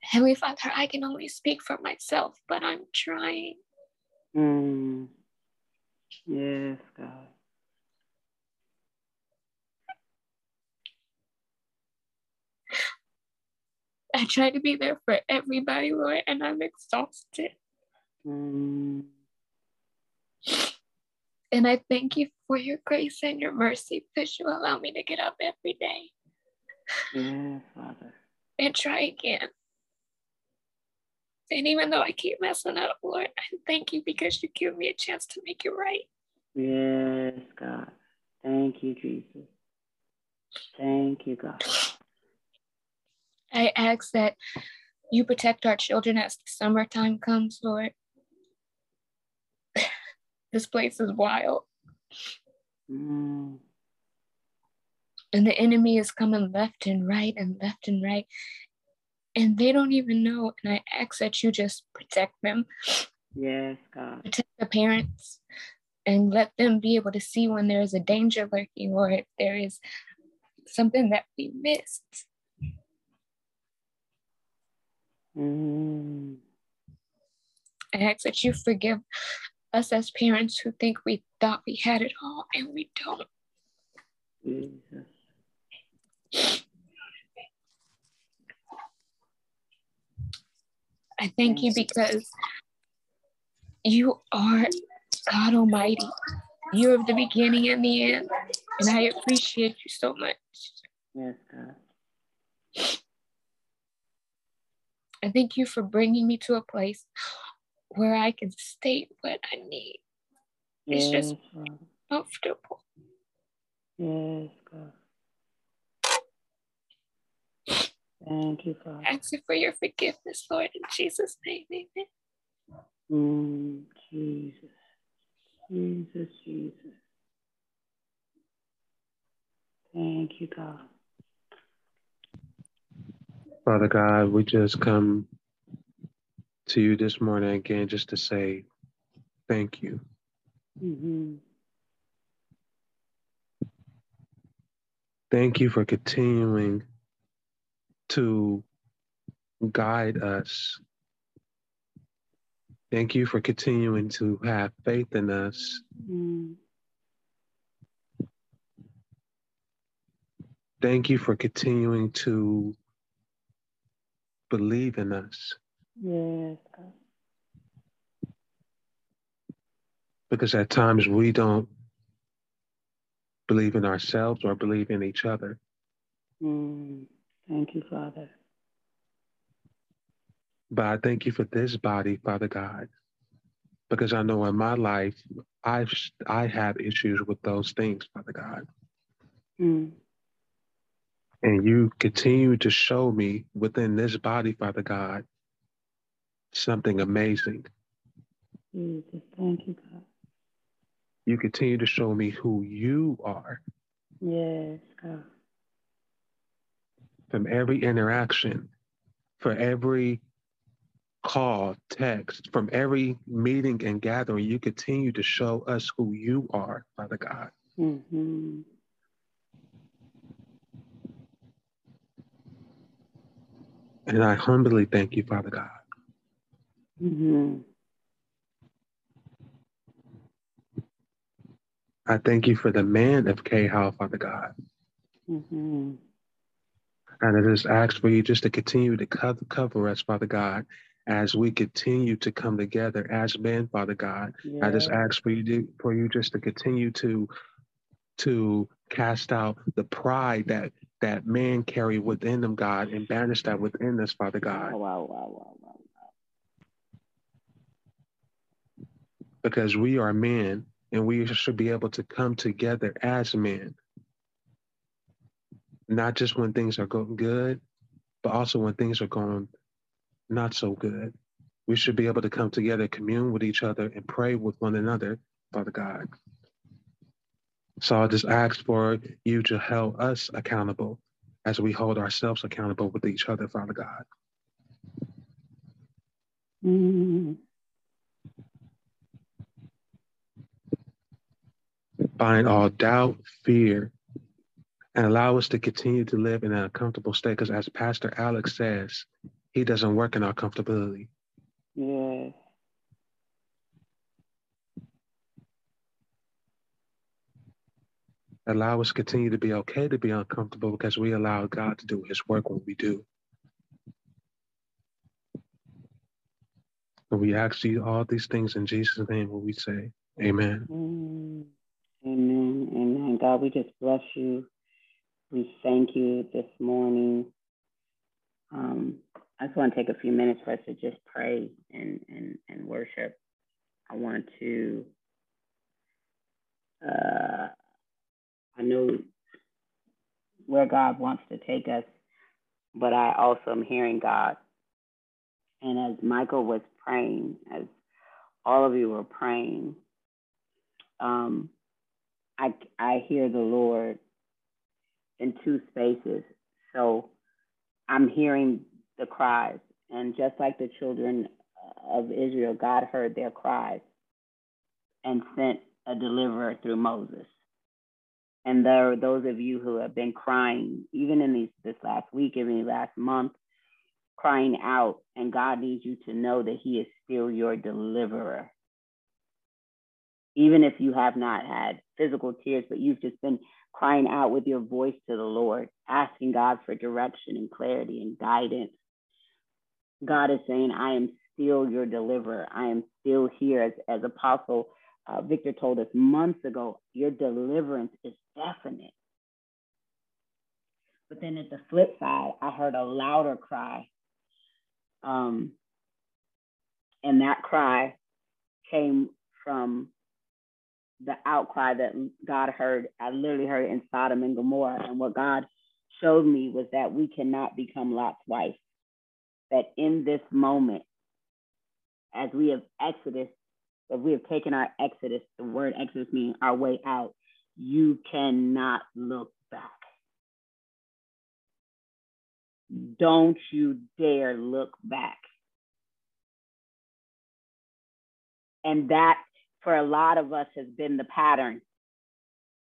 Heavenly Father, I can only speak for myself, but I'm trying. Mm. Yes, God. I try to be there for everybody, Lord, and I'm exhausted. Mm. And I thank you for your grace and your mercy because you allow me to get up every day. Yes, Father. And try again. And even though I keep messing up, Lord, I thank you because you give me a chance to make it right. Yes, God. Thank you, Jesus. Thank you, God. I ask that you protect our children as the summertime comes, Lord. this place is wild. Mm. And the enemy is coming left and right and left and right. And they don't even know. And I ask that you just protect them. Yes, God. Protect the parents and let them be able to see when there is a danger lurking or if there is something that we missed. Mm. I ask that you forgive us as parents who think we thought we had it all and we don't. Jesus. I thank you because you are God Almighty. You're the beginning and the end. And I appreciate you so much. Yes, God. I thank you for bringing me to a place where I can state what I need. It's Yes, just Father. comfortable. Yes, God. Thank you, Father. Asking for your forgiveness, Lord, in Jesus' name, amen. Mm, Jesus. Jesus, Jesus. Thank you, God. Father God, we just come to you this morning again just to say thank you. hmm Thank you for continuing to guide us. Thank you for continuing to have faith in us. Mm. Thank you for continuing to believe in us Yes, because at times we don't believe in ourselves or believe in each other. Mm. Thank you, Father. But I thank you for this body, Father God, because I know in my life I've I have issues with those things, Father God. Mm. And you continue to show me within this body, Father God, something amazing. Jesus, thank you, God. You continue to show me who you are Yes, God. from every interaction, for every call, text, from every meeting and gathering. You continue to show us who you are, Father God. hmm And I humbly thank you, Father God. hmm I thank you for the man of Kahal, Father God. hmm And I just ask for you just to continue to cover, cover us, Father God, as we continue to come together as men, Father God. I just ask for you to, for you just to continue to to cast out the pride that that men carry within them, God, and banish that within us, Father God. Wow, wow, wow, wow, wow. because we are men and we should be able to come together as men. Not just when things are going good, but also when things are going not so good. We should be able to come together, commune with each other, and pray with one another, Father God. So I just ask for you to hold us accountable as we hold ourselves accountable with each other, Father God. Mm. bind all doubt, fear, and allow us to continue to live in a comfortable state. Because as Pastor Alex says, He doesn't work in our comfortability. Yes. Allow us continue to be okay to be uncomfortable because we allow God to do his work when we do. And we ask you all these things in Jesus' name when we say, Amen. Amen. Amen. God, we just bless you. We thank you this morning. Um, I just want to take a few minutes for us to just pray and, and, and worship. I want to, uh, I know where God wants to take us, but I also am hearing God. And as Michael was praying, as all of you were praying, um, I, I hear the Lord in two spaces. So I'm hearing the cries. And just like the children of Israel, God heard their cries and sent a deliverer through Moses. And there are those of you who have been crying, even in these, this last week, even last month, crying out. And God needs you to know that He is still your deliverer even if you have not had physical tears, but you've just been crying out with your voice to the Lord, asking God for direction and clarity and guidance. God is saying, I am still your deliverer. I am still here. As, as Apostle uh, Victor told us months ago, your deliverance is definite. But then at the flip side, I heard a louder cry. Um, and that cry came from the outcry that God heard, I literally heard it in Sodom and Gomorrah. And what God showed me was that we cannot become Lot's wife. That in this moment, as we have exodus, if we have taken our exodus, the word exodus meaning our way out, you cannot look back. Don't you dare look back. And that for a lot of us has been the pattern.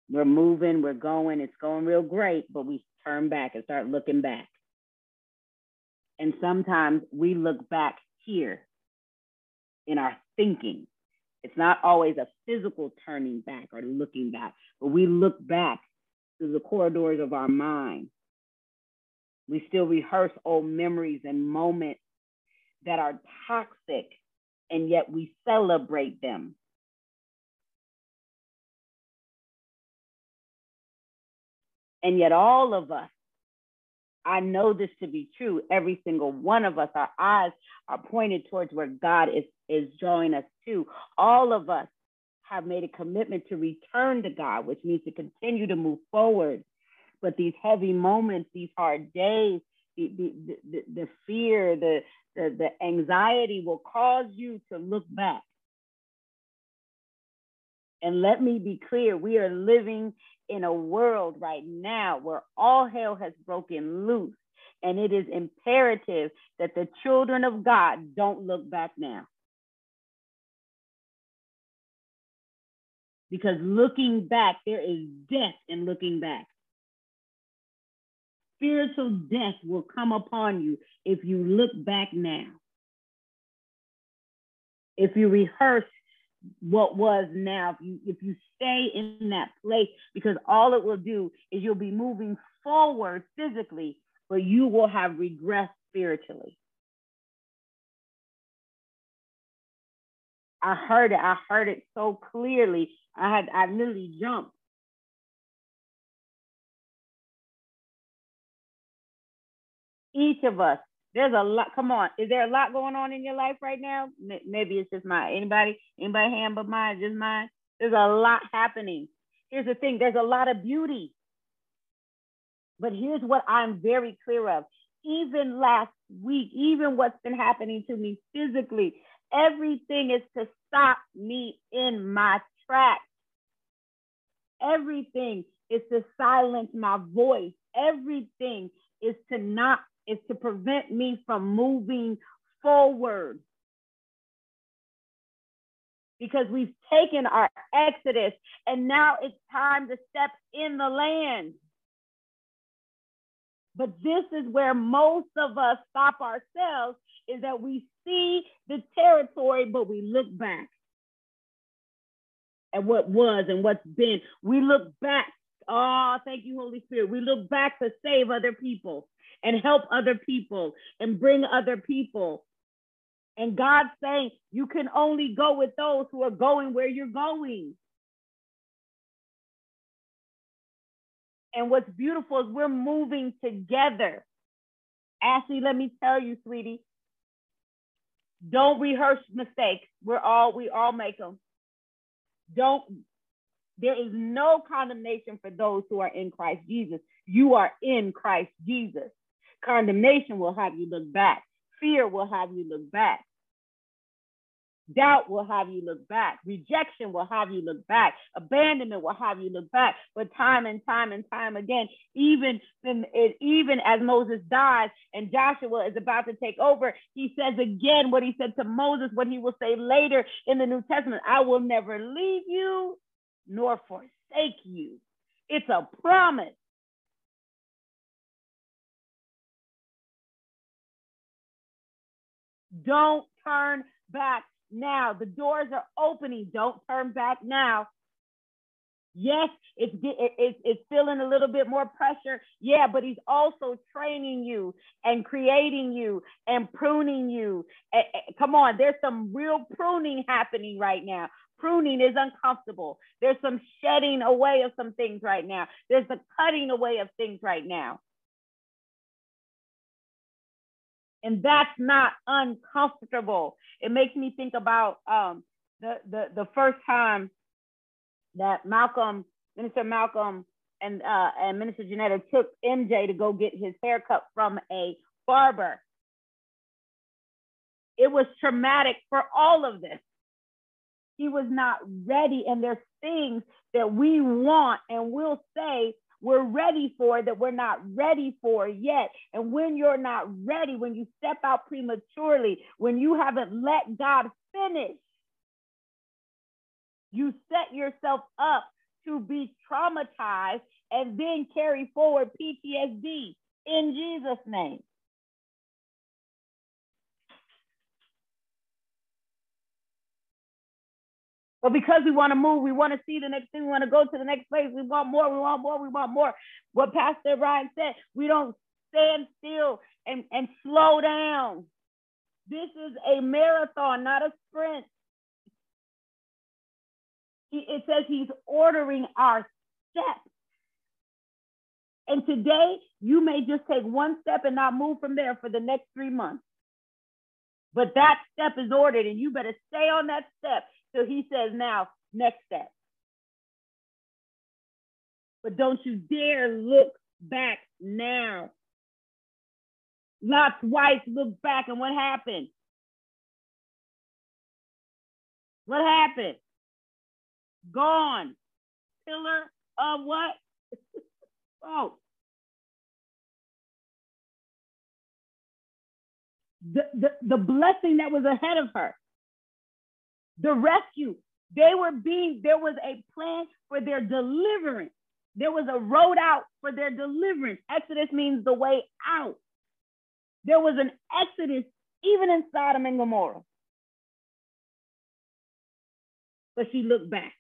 We're moving, we're going, it's going real great, but we turn back and start looking back. And sometimes we look back here in our thinking. It's not always a physical turning back or looking back, but we look back through the corridors of our mind. We still rehearse old memories and moments that are toxic, and yet we celebrate them. And yet, all of us, I know this to be true. Every single one of us, our eyes are pointed towards where God is, is drawing us to. All of us have made a commitment to return to God, which means to continue to move forward. But these heavy moments, these hard days, the, the, the, the fear, the, the, the anxiety will cause you to look back. And let me be clear we are living in a world right now where all hell has broken loose. And it is imperative that the children of God don't look back now. Because looking back, there is death in looking back. Spiritual death will come upon you if you look back now. If you rehearse what was now if you if you stay in that place because all it will do is you'll be moving forward physically but you will have regressed spiritually i heard it i heard it so clearly i had i literally jumped each of us there's a lot. Come on, is there a lot going on in your life right now? Maybe it's just my anybody, anybody hand but mine, just mine. There's a lot happening. Here's the thing: there's a lot of beauty. But here's what I'm very clear of. Even last week, even what's been happening to me physically, everything is to stop me in my tracks. Everything is to silence my voice. Everything is to not is to prevent me from moving forward. Because we've taken our exodus and now it's time to step in the land. But this is where most of us stop ourselves is that we see the territory, but we look back at what was and what's been. We look back. Oh, thank you, Holy Spirit. We look back to save other people and help other people and bring other people. And God's saying you can only go with those who are going where you're going. And what's beautiful is we're moving together. Ashley, let me tell you, sweetie, don't rehearse mistakes. We're all, we all make them. Don't, there is no condemnation for those who are in Christ Jesus. You are in Christ Jesus. Condemnation will have you look back. Fear will have you look back. Doubt will have you look back. Rejection will have you look back. Abandonment will have you look back. But time and time and time again, even even as Moses dies and Joshua is about to take over, he says again what he said to Moses, what he will say later in the New Testament: "I will never leave you nor forsake you." It's a promise. Don't turn back now. The doors are opening. Don't turn back now. Yes, it's it's it's feeling a little bit more pressure. Yeah, but he's also training you and creating you and pruning you. Come on, there's some real pruning happening right now. Pruning is uncomfortable. There's some shedding away of some things right now. There's the cutting away of things right now. And that's not uncomfortable. It makes me think about um, the, the the first time that Malcolm, Minister Malcolm, and uh, and Minister Janetta took MJ to go get his haircut from a barber. It was traumatic for all of this. He was not ready, and there's things that we want and will say we're ready for that we're not ready for yet. And when you're not ready, when you step out prematurely, when you haven't let God finish, you set yourself up to be traumatized and then carry forward PTSD in Jesus' name. But because we want to move, we want to see the next thing, we want to go to the next place, we want more, we want more, we want more. What Pastor Ryan said, we don't stand still and, and slow down. This is a marathon, not a sprint. It says he's ordering our steps. And today, you may just take one step and not move from there for the next three months. But that step is ordered, and you better stay on that step so he says, now, next step. But don't you dare look back now. Lot's wife looked back and what happened? What happened? Gone. Pillar of what? oh. The, the, the blessing that was ahead of her the rescue. They were being, there was a plan for their deliverance. There was a road out for their deliverance. Exodus means the way out. There was an exodus even in Sodom and Gomorrah. But she looked back.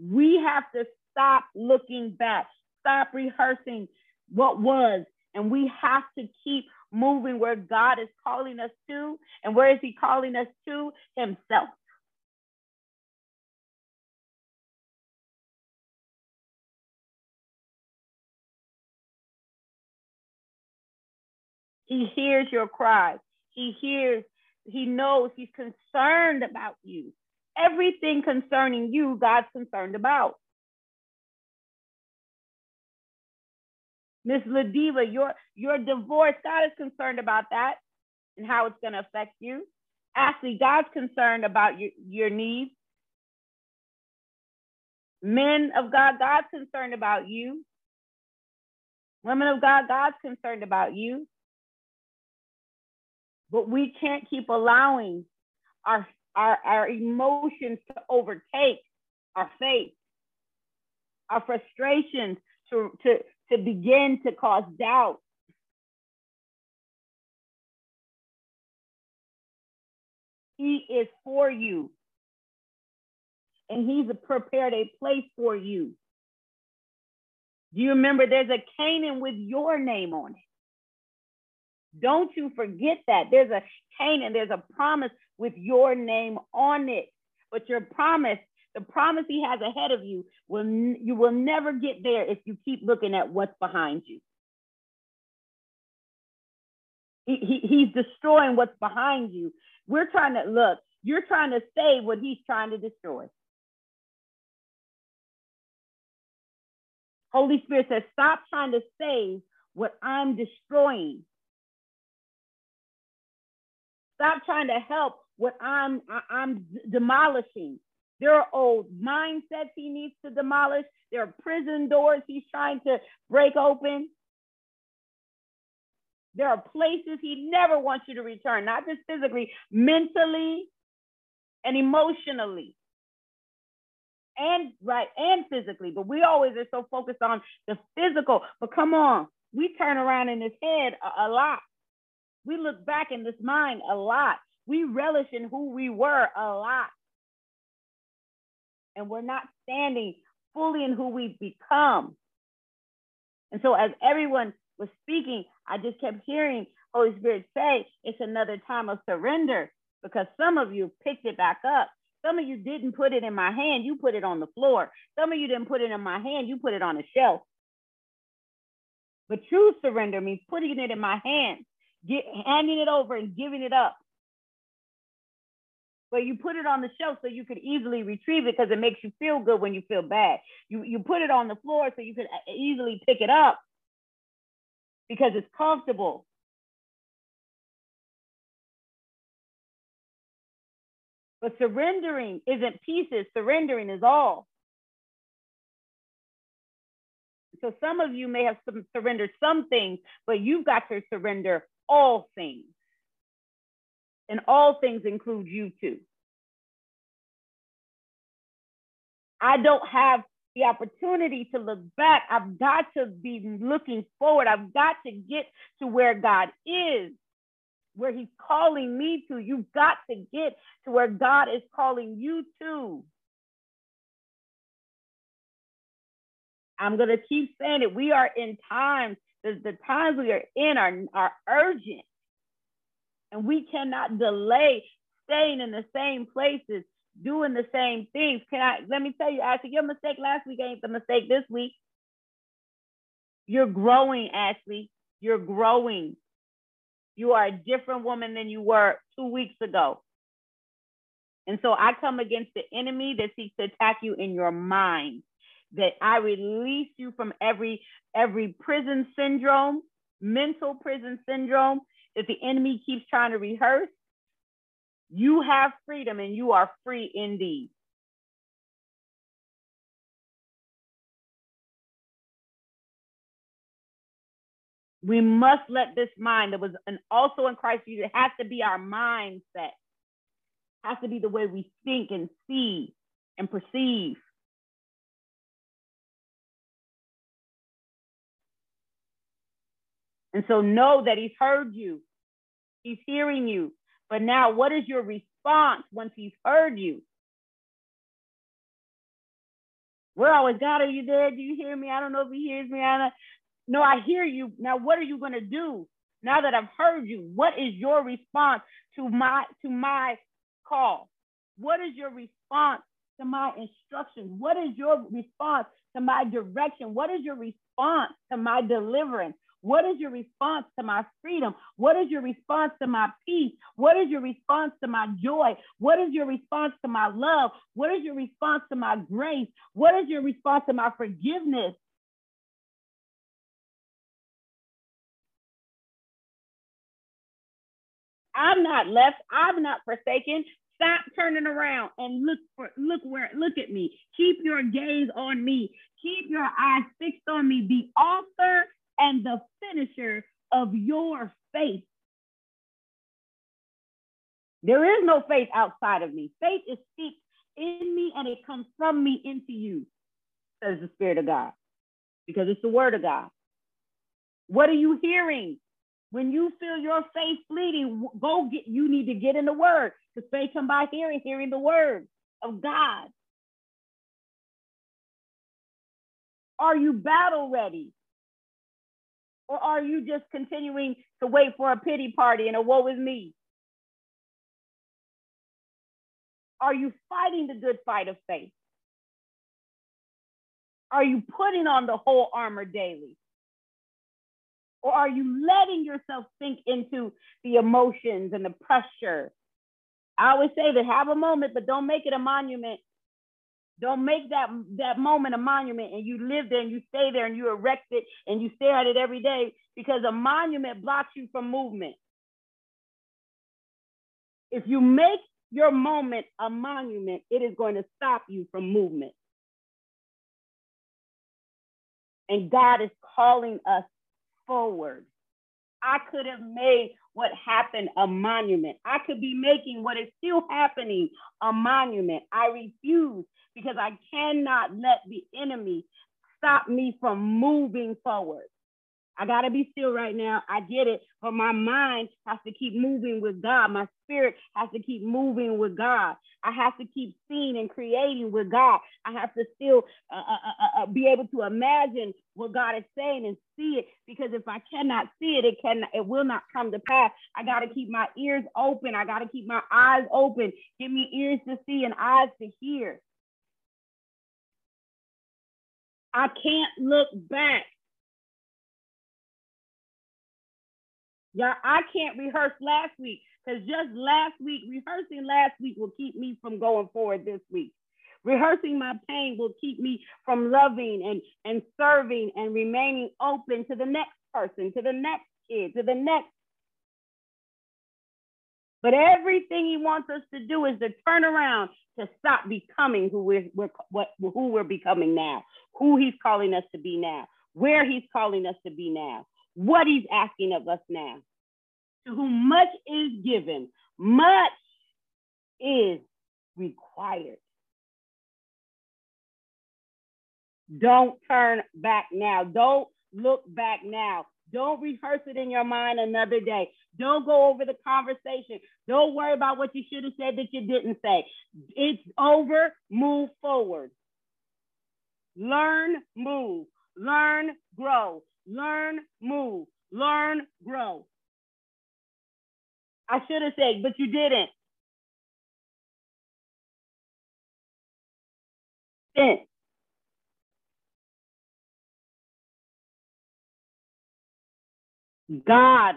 We have to stop looking back, stop rehearsing what was, and we have to keep moving where God is calling us to. And where is He calling us to? Himself. He hears your cries. He hears, he knows, he's concerned about you. Everything concerning you, God's concerned about. Miss Ladiva, your your divorce, God is concerned about that and how it's going to affect you. Ashley, God's concerned about your, your needs. Men of God, God's concerned about you. Women of God, God's concerned about you. But we can't keep allowing our, our, our emotions to overtake our faith, our frustrations to, to, to begin to cause doubt. He is for you. And he's prepared a place for you. Do you remember there's a Canaan with your name on it? Don't you forget that. There's a Canaan, there's a promise with your name on it. But your promise, the promise he has ahead of you, will you will never get there if you keep looking at what's behind you. He, he, he's destroying what's behind you. We're trying to look, you're trying to save what he's trying to destroy. Holy Spirit says, stop trying to save what I'm destroying. Stop trying to help what I'm I'm demolishing. There are old mindsets he needs to demolish. There are prison doors he's trying to break open. There are places he never wants you to return, not just physically, mentally and emotionally and right and physically, but we always are so focused on the physical. But come on, we turn around in this head a, a lot. We look back in this mind a lot. We relish in who we were a lot. And we're not standing fully in who we've become. And so, as everyone was speaking, I just kept hearing Holy Spirit say, it's another time of surrender because some of you picked it back up some of you didn't put it in my hand, you put it on the floor. Some of you didn't put it in my hand, you put it on a shelf. But true surrender means putting it in my hand, get, handing it over and giving it up. But you put it on the shelf so you could easily retrieve it because it makes you feel good when you feel bad. You, you put it on the floor so you could uh, easily pick it up because it's comfortable. But surrendering isn't pieces, surrendering is all. So some of you may have some, surrendered some things, but you've got to surrender all things. And all things include you too. I don't have the opportunity to look back. I've got to be looking forward. I've got to get to where God is where he's calling me to. You've got to get to where God is calling you to. I'm going to keep saying it. We are in times, the, the times we are in are, are urgent. And we cannot delay staying in the same places, doing the same things. Can I let me tell you, Ashley, your mistake last week ain't the mistake this week. You're growing, Ashley. You're growing. You are a different woman than you were two weeks ago. And so I come against the enemy that seeks to attack you in your mind. That I release you from every every prison syndrome, mental prison syndrome that the enemy keeps trying to rehearse. You have freedom and you are free indeed. We must let this mind that was an also in Christ Jesus, it has to be our mindset. It has to be the way we think and see and perceive. And so know that he's heard you. He's hearing you. But now what is your response once he's heard you? We're always, God, are you there? Do you hear me? I don't know if he hears me. I no, I hear you. Now, what are you going to do? Now that I've heard you, what is your response to my to my call? What is your response to my instructions? What is your response to my direction? What is your response to my deliverance? What is your response to my freedom? What is your response to my peace? What is your response to my joy? What is your response to my love? What is your response to my grace? What is your response to my forgiveness? I'm not left. I'm not forsaken. Stop turning around and look for look where look at me. Keep your gaze on me. Keep your eyes fixed on me, the author and the finisher of your faith. There is no faith outside of me. Faith is speaks in me and it comes from me into you, says the Spirit of God. because it's the word of God. What are you hearing? When you feel your faith fleeting, go get you need to get in the word. Because faith come by hearing, hearing the word of God. Are you battle ready? Or are you just continuing to wait for a pity party and a woe is me? Are you fighting the good fight of faith? Are you putting on the whole armor daily? Or are you letting yourself sink into the emotions and the pressure? I always say that have a moment, but don't make it a monument. Don't make that, that moment a monument and you live there and you stay there and you erect it and you stare at it every day because a monument blocks you from movement. If you make your moment a monument, it is going to stop you from movement. And God is calling us forward. I could have made what happened a monument. I could be making what is still happening a monument. I refuse because I cannot let the enemy stop me from moving forward. I got to be still right now. I get it. But my mind has to keep moving with God. My spirit has to keep moving with God. I have to keep seeing and creating with God. I have to still uh, uh, uh, uh, be able to imagine what God is saying and see it. Because if I cannot see it, it can it will not come to pass. I got to keep my ears open. I got to keep my eyes open. Give me ears to see and eyes to hear. I can't look back. Yeah, I can't rehearse last week because just last week, rehearsing last week will keep me from going forward this week. Rehearsing my pain will keep me from loving and, and serving and remaining open to the next person, to the next kid, to the next. But everything he wants us to do is to turn around to stop becoming who we're, we're what, who we're becoming now, who he's calling us to be now, where he's calling us to be now what he's asking of us now. To whom much is given, much is required. Don't turn back now. Don't look back now. Don't rehearse it in your mind another day. Don't go over the conversation. Don't worry about what you should have said that you didn't say. It's over. Move forward. Learn, move. Learn, grow. Learn, move, learn, grow. I should have said, but you didn't. God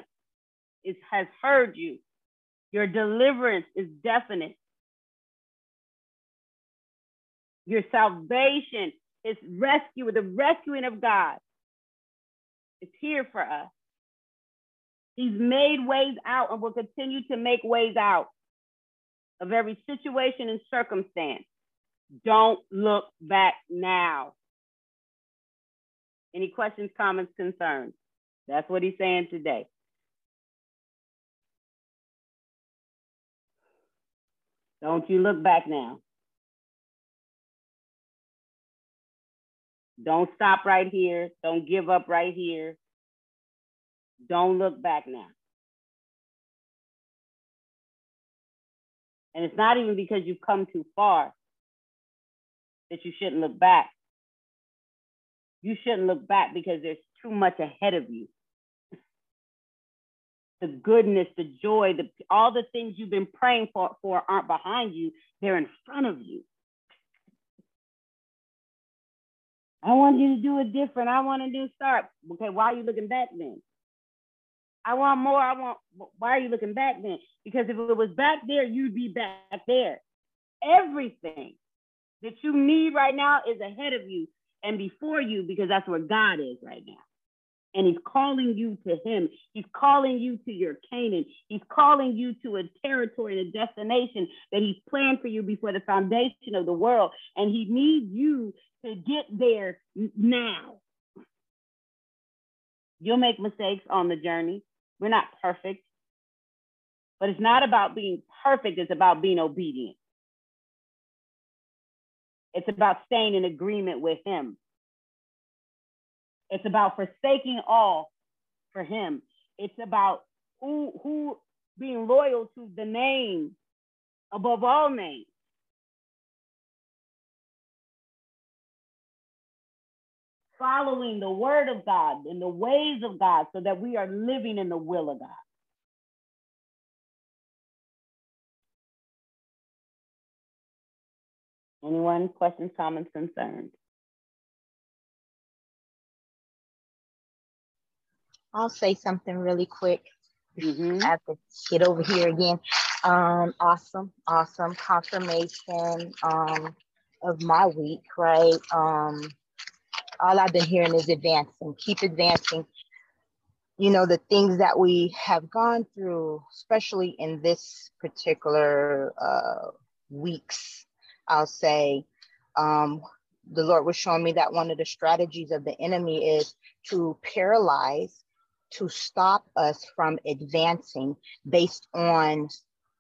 is, has heard you. Your deliverance is definite. Your salvation is rescue, the rescuing of God is here for us. He's made ways out and will continue to make ways out of every situation and circumstance. Don't look back now. Any questions, comments, concerns? That's what he's saying today. Don't you look back now. Don't stop right here. Don't give up right here. Don't look back now. And it's not even because you've come too far that you shouldn't look back. You shouldn't look back because there's too much ahead of you. The goodness, the joy, the all the things you've been praying for, for aren't behind you, they're in front of you. I want you to do it different. I want to do start. Okay, why are you looking back then? I want more. I want. Why are you looking back then? Because if it was back there, you'd be back there. Everything that you need right now is ahead of you and before you because that's where God is right now. And he's calling you to him. He's calling you to your Canaan. He's calling you to a territory and a destination that he's planned for you before the foundation of the world. And he needs you to get there now. You'll make mistakes on the journey. We're not perfect. But it's not about being perfect, it's about being obedient. It's about staying in agreement with Him. It's about forsaking all for him. It's about who who being loyal to the name above all names. Following the word of God and the ways of God so that we are living in the will of God. Anyone? Questions, comments, concerns? I'll say something really quick. Mm-hmm. I have to get over here again. Um, awesome, awesome confirmation um, of my week, right? Um, all I've been hearing is advancing, keep advancing. You know, the things that we have gone through, especially in this particular uh, weeks, I'll say, um, the Lord was showing me that one of the strategies of the enemy is to paralyze to stop us from advancing based on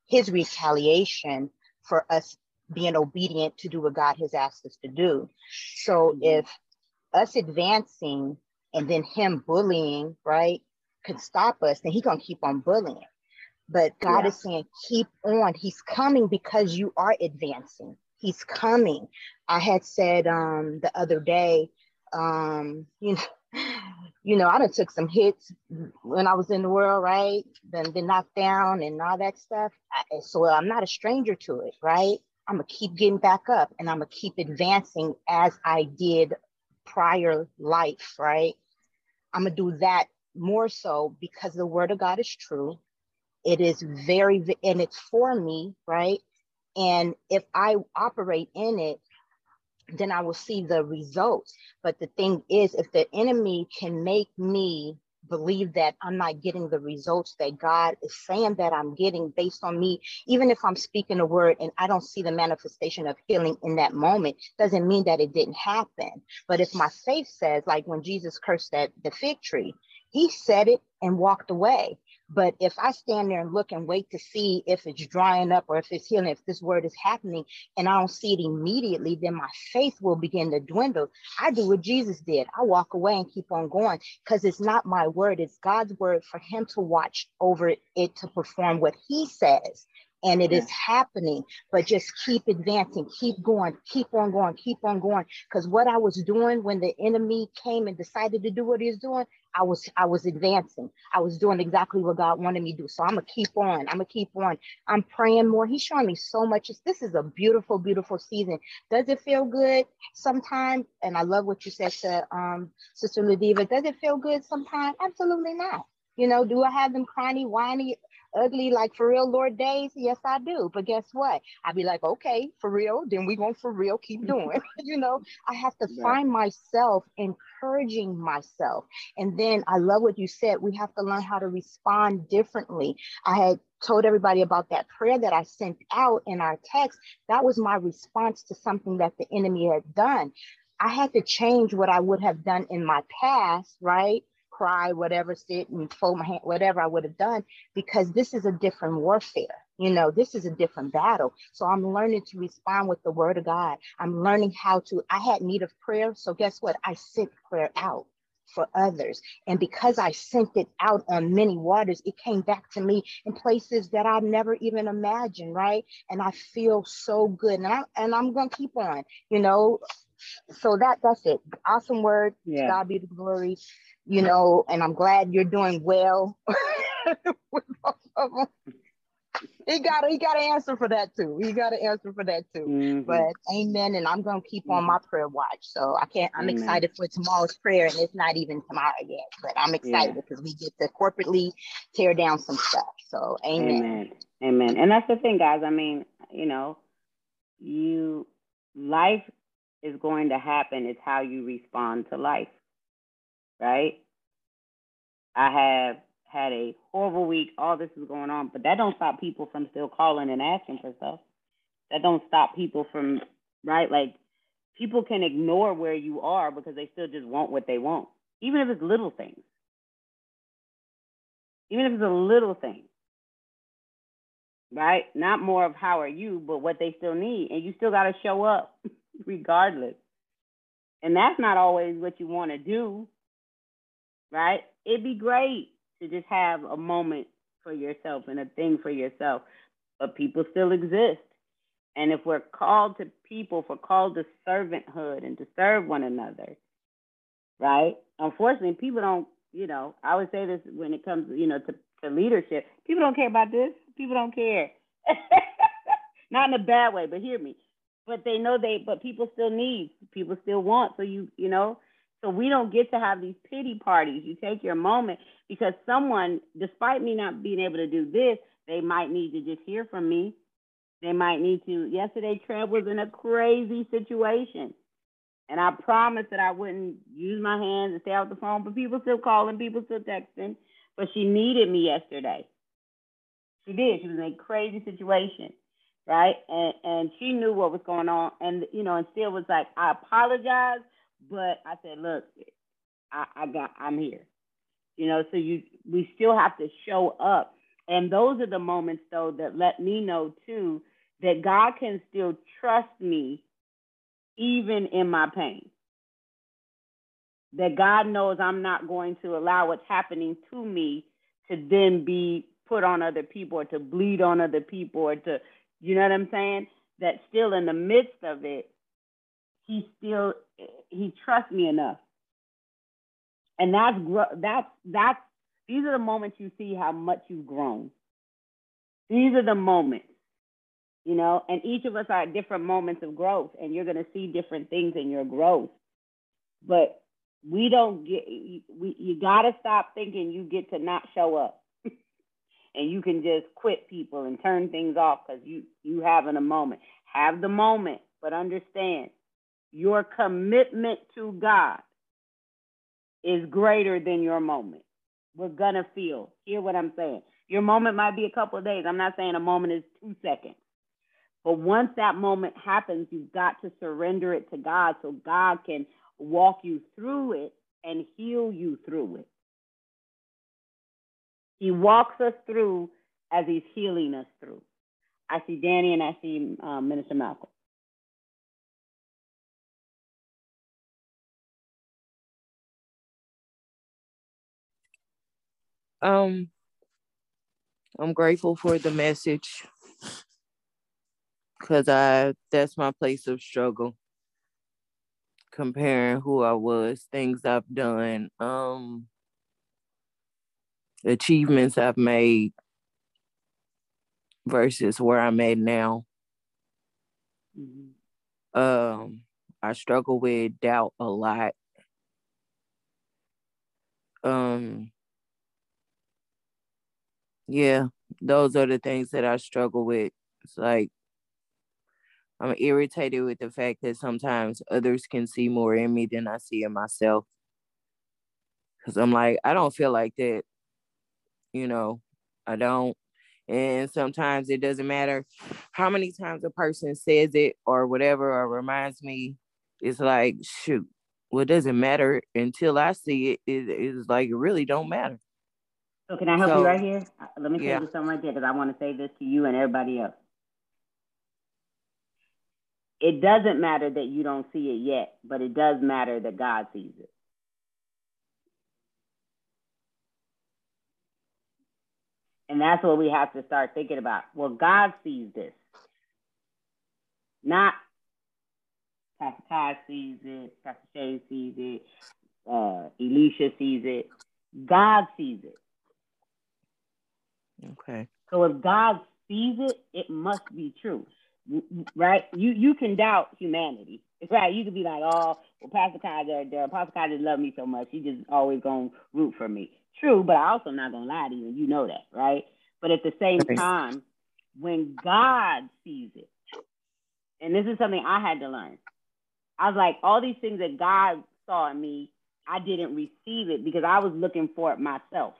his retaliation for us being obedient to do what God has asked us to do. So mm-hmm. if us advancing and then him bullying, right, could stop us, then he's gonna keep on bullying. But God yeah. is saying, keep on. He's coming because you are advancing. He's coming. I had said um the other day, um, you know, you know, I done took some hits when I was in the world, right? Then been knocked down and all that stuff. I, so I'm not a stranger to it, right? I'm gonna keep getting back up and I'm gonna keep advancing as I did prior life, right? I'm gonna do that more so because the word of God is true. It is very, and it's for me, right? And if I operate in it, then I will see the results. But the thing is, if the enemy can make me believe that I'm not getting the results that God is saying that I'm getting based on me, even if I'm speaking a word and I don't see the manifestation of healing in that moment, doesn't mean that it didn't happen. But if my faith says, like when Jesus cursed that the fig tree, he said it and walked away. But if I stand there and look and wait to see if it's drying up or if it's healing, if this word is happening, and I don't see it immediately, then my faith will begin to dwindle. I do what Jesus did. I walk away and keep on going because it's not my word, it's God's word for Him to watch over it to perform what He says and it is happening but just keep advancing keep going keep on going keep on going. Because what i was doing when the enemy came and decided to do what he's doing i was i was advancing. I was doing exactly what god wanted me to do. So i'm gonna keep on i'm gonna keep on. I'm praying more. He's showing me so much. This is a beautiful beautiful season. Does it feel good sometimes? And i love what you said to um sister ladiva. Does it feel good sometimes? Absolutely not. You know, do I have them crying, whiny ugly, like for real Lord days? Yes, I do. But guess what? I'd be like, okay, for real, then we going for real, keep doing. you know, I have to yeah. find myself encouraging myself. And then I love what you said. We have to learn how to respond differently. I had told everybody about that prayer that I sent out in our text. That was my response to something that the enemy had done. I had to change what I would have done in my past, right? Cry, whatever, sit and fold my hand, whatever I would have done, because this is a different warfare. You know, this is a different battle. So I'm learning to respond with the word of God. I'm learning how to, I had need of prayer. So guess what? I sent prayer out for others. And because I sent it out on many waters, it came back to me in places that I never even imagined, right? And I feel so good. And I and I'm gonna keep on, you know. So that that's it. Awesome word. Yeah. God be the glory you know, and I'm glad you're doing well with both of them. He got he got an answer for that too. He got an answer for that too. Mm-hmm. But amen. And I'm gonna keep on my prayer watch. So I can't. I'm amen. excited for tomorrow's prayer, and it's not even tomorrow yet. But I'm excited because yeah. we get to corporately tear down some stuff. So amen. Amen. Amen. And that's the thing, guys. I mean, you know, you life is going to happen. is how you respond to life right? I have had a horrible week. All this is going on, but that don't stop people from still calling and asking for stuff. That don't stop people from right. Like people can ignore where you are because they still just want what they want, even if it's little things. Even if it's a little thing, right? Not more of how are you, but what they still need, and you still got to show up regardless. And that's not always what you want to do right? It'd be great to just have a moment for yourself and a thing for yourself, but people still exist. And if we're called to people, if we're called to servanthood and to serve one another, right? Unfortunately, people don't, you know, I would say this when it comes, you know, to, to leadership, people don't care about this. People don't care. Not in a bad way, but hear me. But they know they, but people still need, people still want. So you, you know, so we don't get to have these pity parties. You take your moment because someone, despite me not being able to do this, they might need to just hear from me. They might need to. Yesterday, Trev was in a crazy situation. And I promised that I wouldn't use my hands and stay off the phone, but people still calling, people still texting. But she needed me yesterday. She did. She was in a crazy situation, right? And and she knew what was going on, and you know, and still was like, I apologize, but I said, look, I, I got, I'm here. You know, so you, we still have to show up, and those are the moments though that let me know too that God can still trust me even in my pain. That God knows I'm not going to allow what's happening to me to then be put on other people or to bleed on other people or to, you know what I'm saying? That still in the midst of it, he still he trusts me enough. And that's that's that's these are the moments you see how much you've grown. These are the moments, you know, and each of us are at different moments of growth, and you're going to see different things in your growth. But we don't get we you got to stop thinking you get to not show up and you can just quit people and turn things off because you you having a moment have the moment but understand your commitment to God is greater than your moment. We're gonna feel. Hear what I'm saying. Your moment might be a couple of days. I'm not saying a moment is two seconds. But once that moment happens, you've got to surrender it to God so God can walk you through it and heal you through it. He walks us through as he's healing us through. I see Danny and I see um, Minister Malcolm. Um, I'm grateful for the message because I that's my place of struggle. Comparing who I was, things I've done, um, achievements I've made versus where I'm at now. Mm-hmm. Um, I struggle with doubt a lot. Um, yeah, those are the things that I struggle with. It's like I'm irritated with the fact that sometimes others can see more in me than I see in myself. Cause I'm like, I don't feel like that. You know, I don't. And sometimes it doesn't matter how many times a person says it or whatever or reminds me. It's like, shoot, well, it doesn't matter until I see it. it it's like it really don't matter. So can I help so, you right here? Uh, let me yeah. tell you something right there because I want to say this to you and everybody else. It doesn't matter that you don't see it yet, but it does matter that God sees it. And that's what we have to start thinking about. Well, God sees this. Not Pastor Todd sees it, Pastor Shay sees it, uh, Elisha sees it. God sees it. Okay. So if God sees it, it must be true, right? You you can doubt humanity, right? You could be like, oh, well, Pastor Kaiser, the Pastor Kaiser love me so much, he just always gonna root for me. True, but I also not gonna lie to you, you know that, right? But at the same time, when God sees it, and this is something I had to learn, I was like, all these things that God saw in me, I didn't receive it because I was looking for it myself.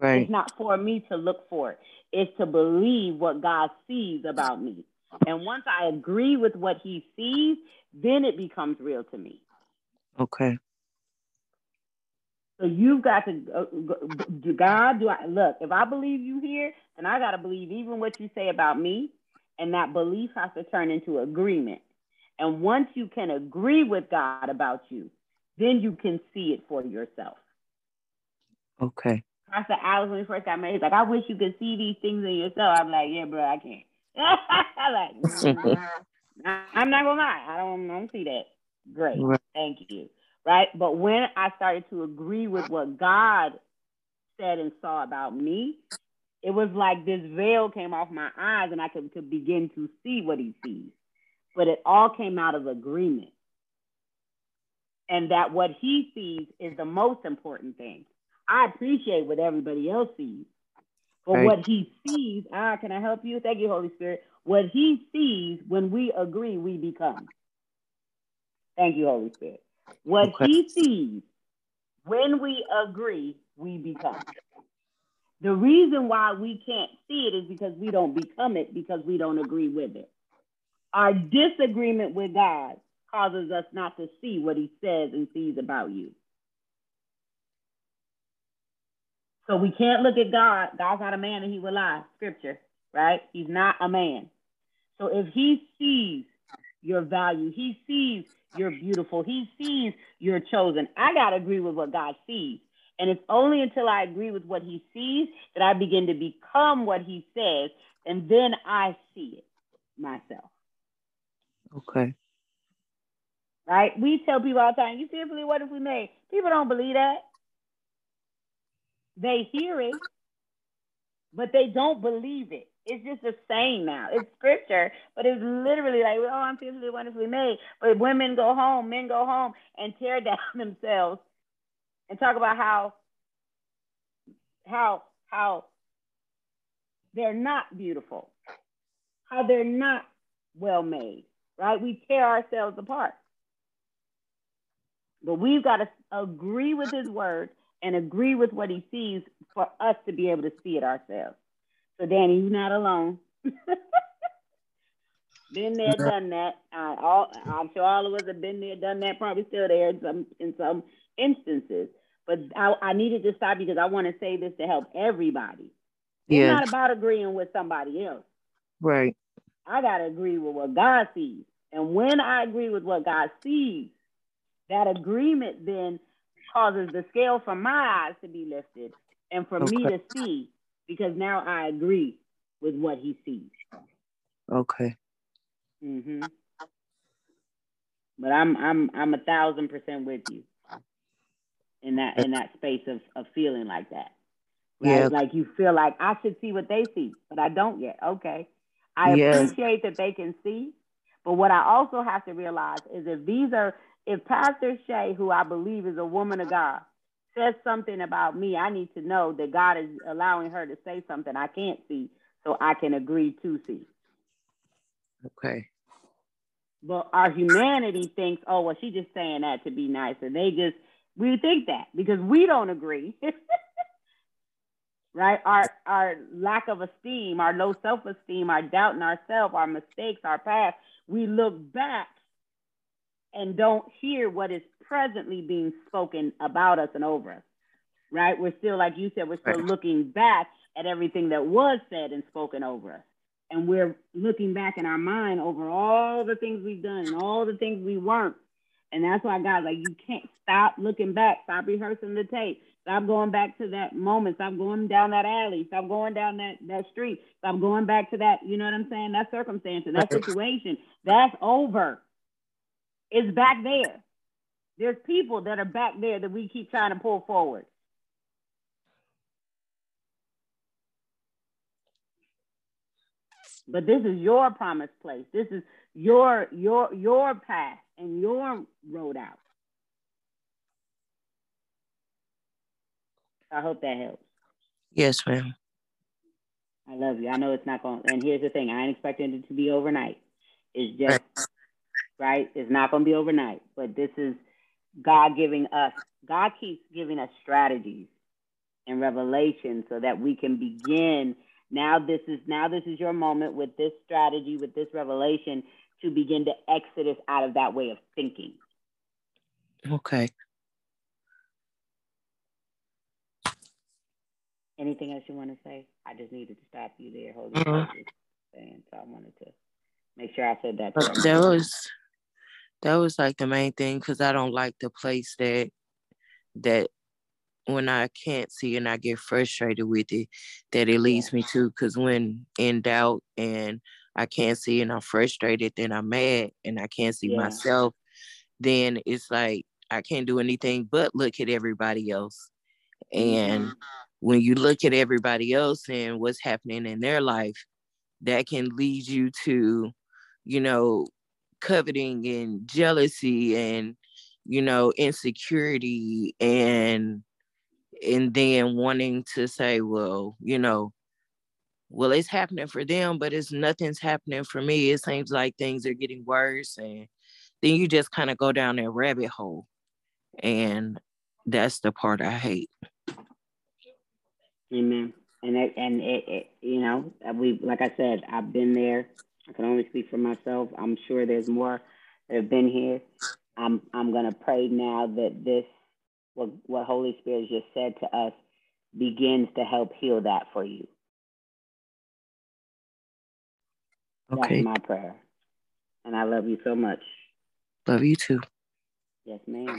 Right. It's not for me to look for it. It's to believe what God sees about me. And once I agree with what he sees, then it becomes real to me. Okay. So you've got to, uh, God, do I look? If I believe you here, then I got to believe even what you say about me, and that belief has to turn into agreement. And once you can agree with God about you, then you can see it for yourself. Okay. Pastor Alex, when he first got married, he's like, I wish you could see these things in yourself. I'm like, yeah, bro, I can't. I'm like, I'm not gonna lie, I don't, I don't see that. Great, right. thank you. Right, but when I started to agree with what God said and saw about me, it was like this veil came off my eyes, and I could, could begin to see what He sees. But it all came out of agreement, and that what He sees is the most important thing. I appreciate what everybody else sees, but what he sees, ah, can I help you? Thank you, Holy Spirit. What he sees when we agree, we become. Thank you, Holy Spirit. What okay. he sees when we agree, we become. The reason why we can't see it is because we don't become it because we don't agree with it. Our disagreement with God causes us not to see what he says and sees about you. So we can't look at God. God's not a man and he will lie. Scripture, right? He's not a man. So if he sees your value, he sees you're beautiful, he sees you're chosen. I got to agree with what God sees. And it's only until I agree with what he sees that I begin to become what he says. And then I see it myself. Okay. Right? We tell people all the time, you fearfully, what if we made? People don't believe that. They hear it, but they don't believe it. It's just a saying now. It's scripture, but it's literally like, oh, I'm fearfully wonderfully made. But women go home, men go home and tear down themselves and talk about how how how they're not beautiful, how they're not well made, right? We tear ourselves apart. But we've got to agree with his word and agree with what he sees for us to be able to see it ourselves. So, Danny, you're not alone. been there, done that. Uh, all, I'm sure all of us have been there, done that. Probably still there in some in some instances. But I, I needed to stop because I want to say this to help everybody. It's yeah. not about agreeing with somebody else. Right. I gotta agree with what God sees. And when I agree with what God sees, that agreement then causes the scale from my eyes to be lifted and for okay. me to see because now I agree with what he sees. Okay. Mhm. But I'm I'm I'm a thousand percent with you in that in that space of, of feeling like that. Right? Yeah. Like you feel like I should see what they see, but I don't yet. Okay. I yeah. appreciate that they can see, but what I also have to realize is if these are if Pastor Shay, who I believe is a woman of God, says something about me, I need to know that God is allowing her to say something I can't see so I can agree to see. Okay. But our humanity thinks, oh, well, she's just saying that to be nice. And they just, we think that because we don't agree. right? Our our lack of esteem, our low self-esteem, our doubt in ourselves, our mistakes, our past, we look back and don't hear what is presently being spoken about us and over us, right? We're still, like you said, we're still looking back at everything that was said and spoken over us. And we're looking back in our mind over all the things we've done and all the things we weren't. And that's why God, like, you can't stop looking back, stop rehearsing the tape, stop going back to that moment, stop going down that alley, stop going down that, that street, stop going back to that, you know what I'm saying? That circumstance and that situation, that's over is back there. There's people that are back there that we keep trying to pull forward. But this is your promised place. This is your your your path and your road out. I hope that helps. Yes, ma'am. I love you. I know it's not going. And here's the thing: I ain't expecting it to be overnight. It's just right? It's not going to be overnight, but this is God giving us, God keeps giving us strategies and revelation so that we can begin. Now this is now this is your moment with this strategy, with this revelation to begin to exit us out of that way of thinking. Okay. Anything else you want to say? I just needed to stop you there, Holy mm-hmm. Spirit. So I wanted to make sure I said that. That was that was like the main thing because I don't like the place that that when I can't see and I get frustrated with it, that it leads me to because when in doubt and I can't see and I'm frustrated, then I'm mad and I can't see yeah. myself, then it's like I can't do anything but look at everybody else. And when you look at everybody else and what's happening in their life, that can lead you to, you know, coveting and jealousy and, you know, insecurity and and then wanting to say, well, you know, well, it's happening for them, but it's nothing's happening for me. It seems like things are getting worse. And then you just kind of go down that rabbit hole. And that's the part I hate. Amen. And it, and it, it, you know, we like I said, I've been there. I can only speak for myself. I'm sure there's more that have been here. I'm I'm gonna pray now that this what what Holy Spirit just said to us begins to help heal that for you. Okay. That's my prayer. And I love you so much. Love you too. Yes, ma'am.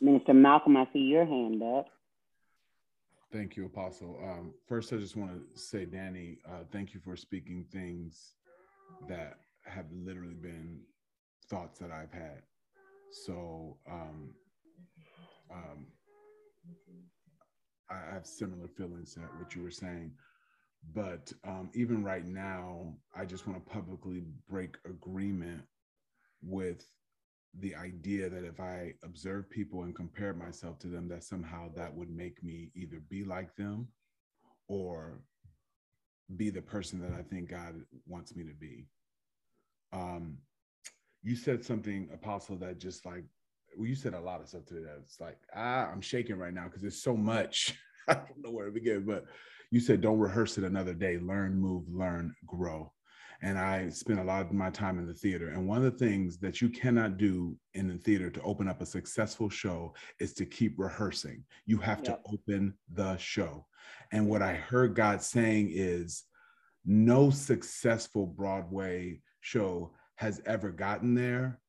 Minister Malcolm, I see your hand up. Thank you, Apostle. Um, first, I just want to say, Danny, uh, thank you for speaking things that have literally been thoughts that I've had. So, um, um, I have similar feelings to what you were saying. But um, even right now, I just want to publicly break agreement with the idea that if I observe people and compare myself to them, that somehow that would make me either be like them or be the person that I think God wants me to be. Um, you said something, Apostle, that just like, well, you said a lot of stuff today that's like, ah, I'm shaking right now because there's so much. I don't know where to begin, but you said don't rehearse it another day. Learn, move, learn, grow and I spent a lot of my time in the theater. And one of the things that you cannot do in the theater to open up a successful show is to keep rehearsing. You have yep. to open the show. And what I heard God saying is no successful Broadway show has ever gotten there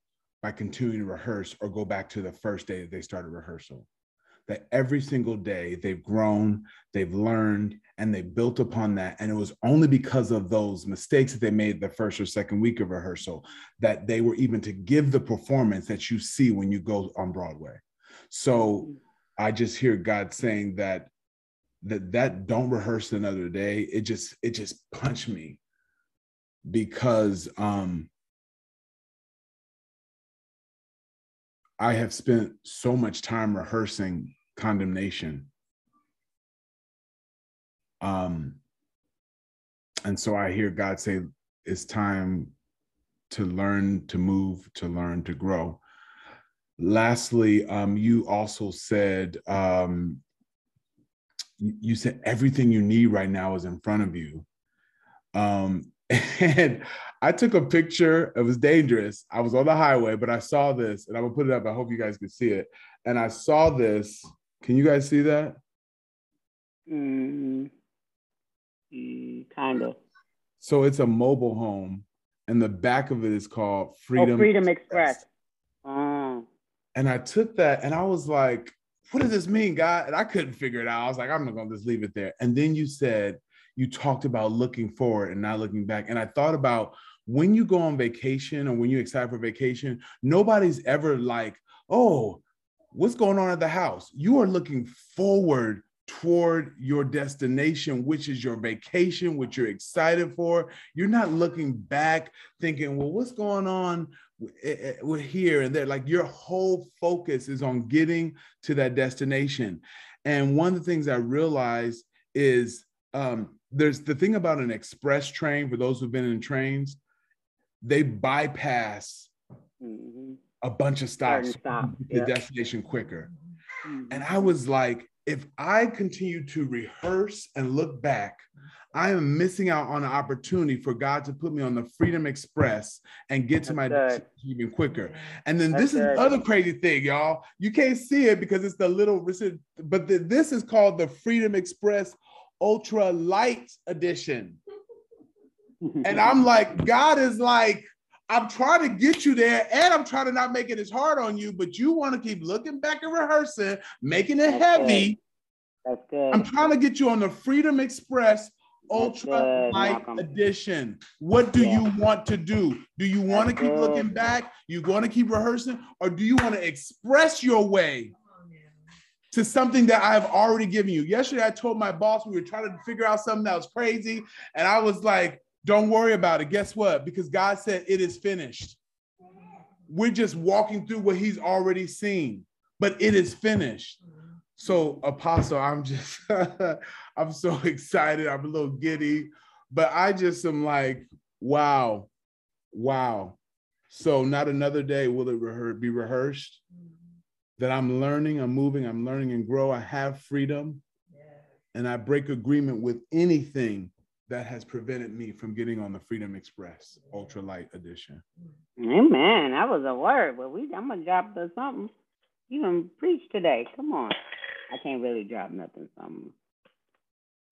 by continuing to rehearse or go back to the first day that they started rehearsal that every single day they've grown, they've learned, and they built upon that. And it was only because of those mistakes that they made the first or second week of rehearsal that they were even to give the performance that you see when you go on Broadway. So mm-hmm. I just hear God saying that that that don't rehearse another day. It just it just punched me because um I have spent so much time rehearsing condemnation. Um, and so I hear God say, it's time to learn to move, to learn to grow. Lastly, um, you also said, um, you said everything you need right now is in front of you. Um, and I took a picture. It was dangerous. I was on the highway, but I saw this, and I'm gonna put it up. I hope you guys can see it. And I saw this can you guys see that? Mm, kind of. So it's a mobile home, and the back of it is called Freedom. Oh, Freedom Express. Express. Oh. And I took that, and I was like, "What does this mean, God?" And I couldn't figure it out. I was like, "I'm not gonna just leave it there." And then you said you talked about looking forward and not looking back, and I thought about when you go on vacation or when you're excited for vacation, nobody's ever like, "Oh." what's going on at the house? You are looking forward toward your destination, which is your vacation, which you're excited for. You're not looking back thinking, well, what's going on with here and there? Like your whole focus is on getting to that destination. And one of the things I realized is um, there's the thing about an express train, for those who've been in trains, they bypass. Mm-hmm a bunch of stops stop. the yeah. destination quicker. Mm-hmm. And I was like, if I continue to rehearse and look back, I am missing out on an opportunity for God to put me on the Freedom Express and get to my destination even quicker. And then That's this is the other crazy thing, y'all. You can't see it because it's the little, but the, this is called the Freedom Express Ultra Light Edition. and I'm like, God is like, I'm trying to get you there and I'm trying to not make it as hard on you, but you want to keep looking back and rehearsing, making it That's heavy. Good. That's good. I'm trying to get you on the Freedom Express Ultra Light Edition. What do yeah. you want to do? Do you want to keep good. looking back? You want to keep rehearsing? Or do you want to express your way to something that I have already given you? Yesterday, I told my boss we were trying to figure out something that was crazy. And I was like, don't worry about it. Guess what? Because God said it is finished. We're just walking through what He's already seen, but it is finished. So, Apostle, I'm just, I'm so excited. I'm a little giddy, but I just am like, wow, wow. So, not another day will it rehe- be rehearsed. That I'm learning, I'm moving, I'm learning and grow. I have freedom, and I break agreement with anything that has prevented me from getting on the Freedom Express Ultralight Edition. Amen. That was a word. Well, we I'm gonna drop the something. You can preach today. Come on. I can't really drop nothing. Something.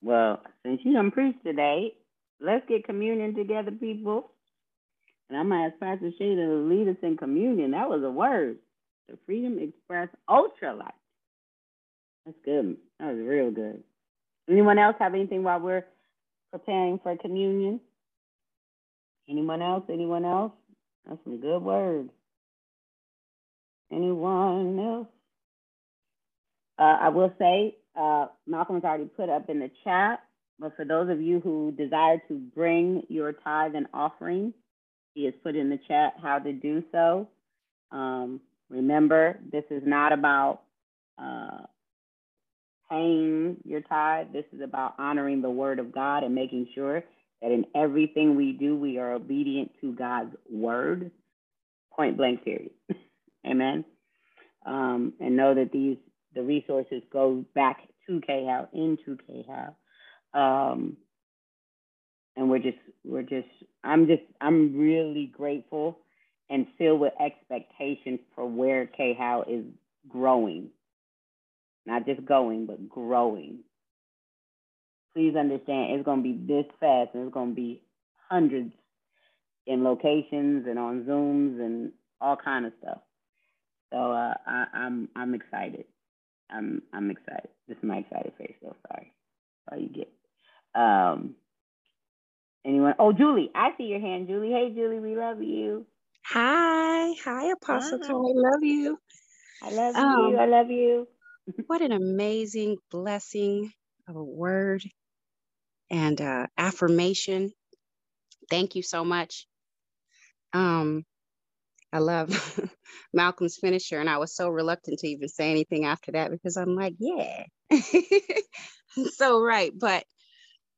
Well, since you done preach today, let's get communion together, people. And I'm gonna ask Pastor Shada to lead us in communion. That was a word. The Freedom Express Ultralight. That's good. That was real good. Anyone else have anything while we're preparing for communion? Anyone else? Anyone else? That's some good words. Anyone else? Uh, I will say, uh, Malcolm's already put up in the chat, but for those of you who desire to bring your tithe and offering, he has put in the chat how to do so. Um, remember, this is not about uh, paying your tithe. This is about honoring the word of God and making sure that in everything we do, we are obedient to God's word. Point blank, period. Amen. Um, and know that these the resources go back to KHOW, into KHOW. Um, and we're just we're just I'm just I'm really grateful and filled with expectations for where KHOW is growing not just going, but growing. Please understand it's going to be this fast and it's going to be hundreds in locations and on Zooms and all kind of stuff. So uh, I, I'm, I'm excited. I'm I'm excited. This is my excited face. So sorry. All you get. Um. Anyone? Oh, Julie, I see your hand, Julie. Hey, Julie, we love you. Hi, hi, Apostle. Hi. I love you. I love um, you. I love you what an amazing blessing of a word and uh, affirmation. Thank you so much. Um, I love Malcolm's finisher, and I was so reluctant to even say anything after that because I'm like, yeah, so right. But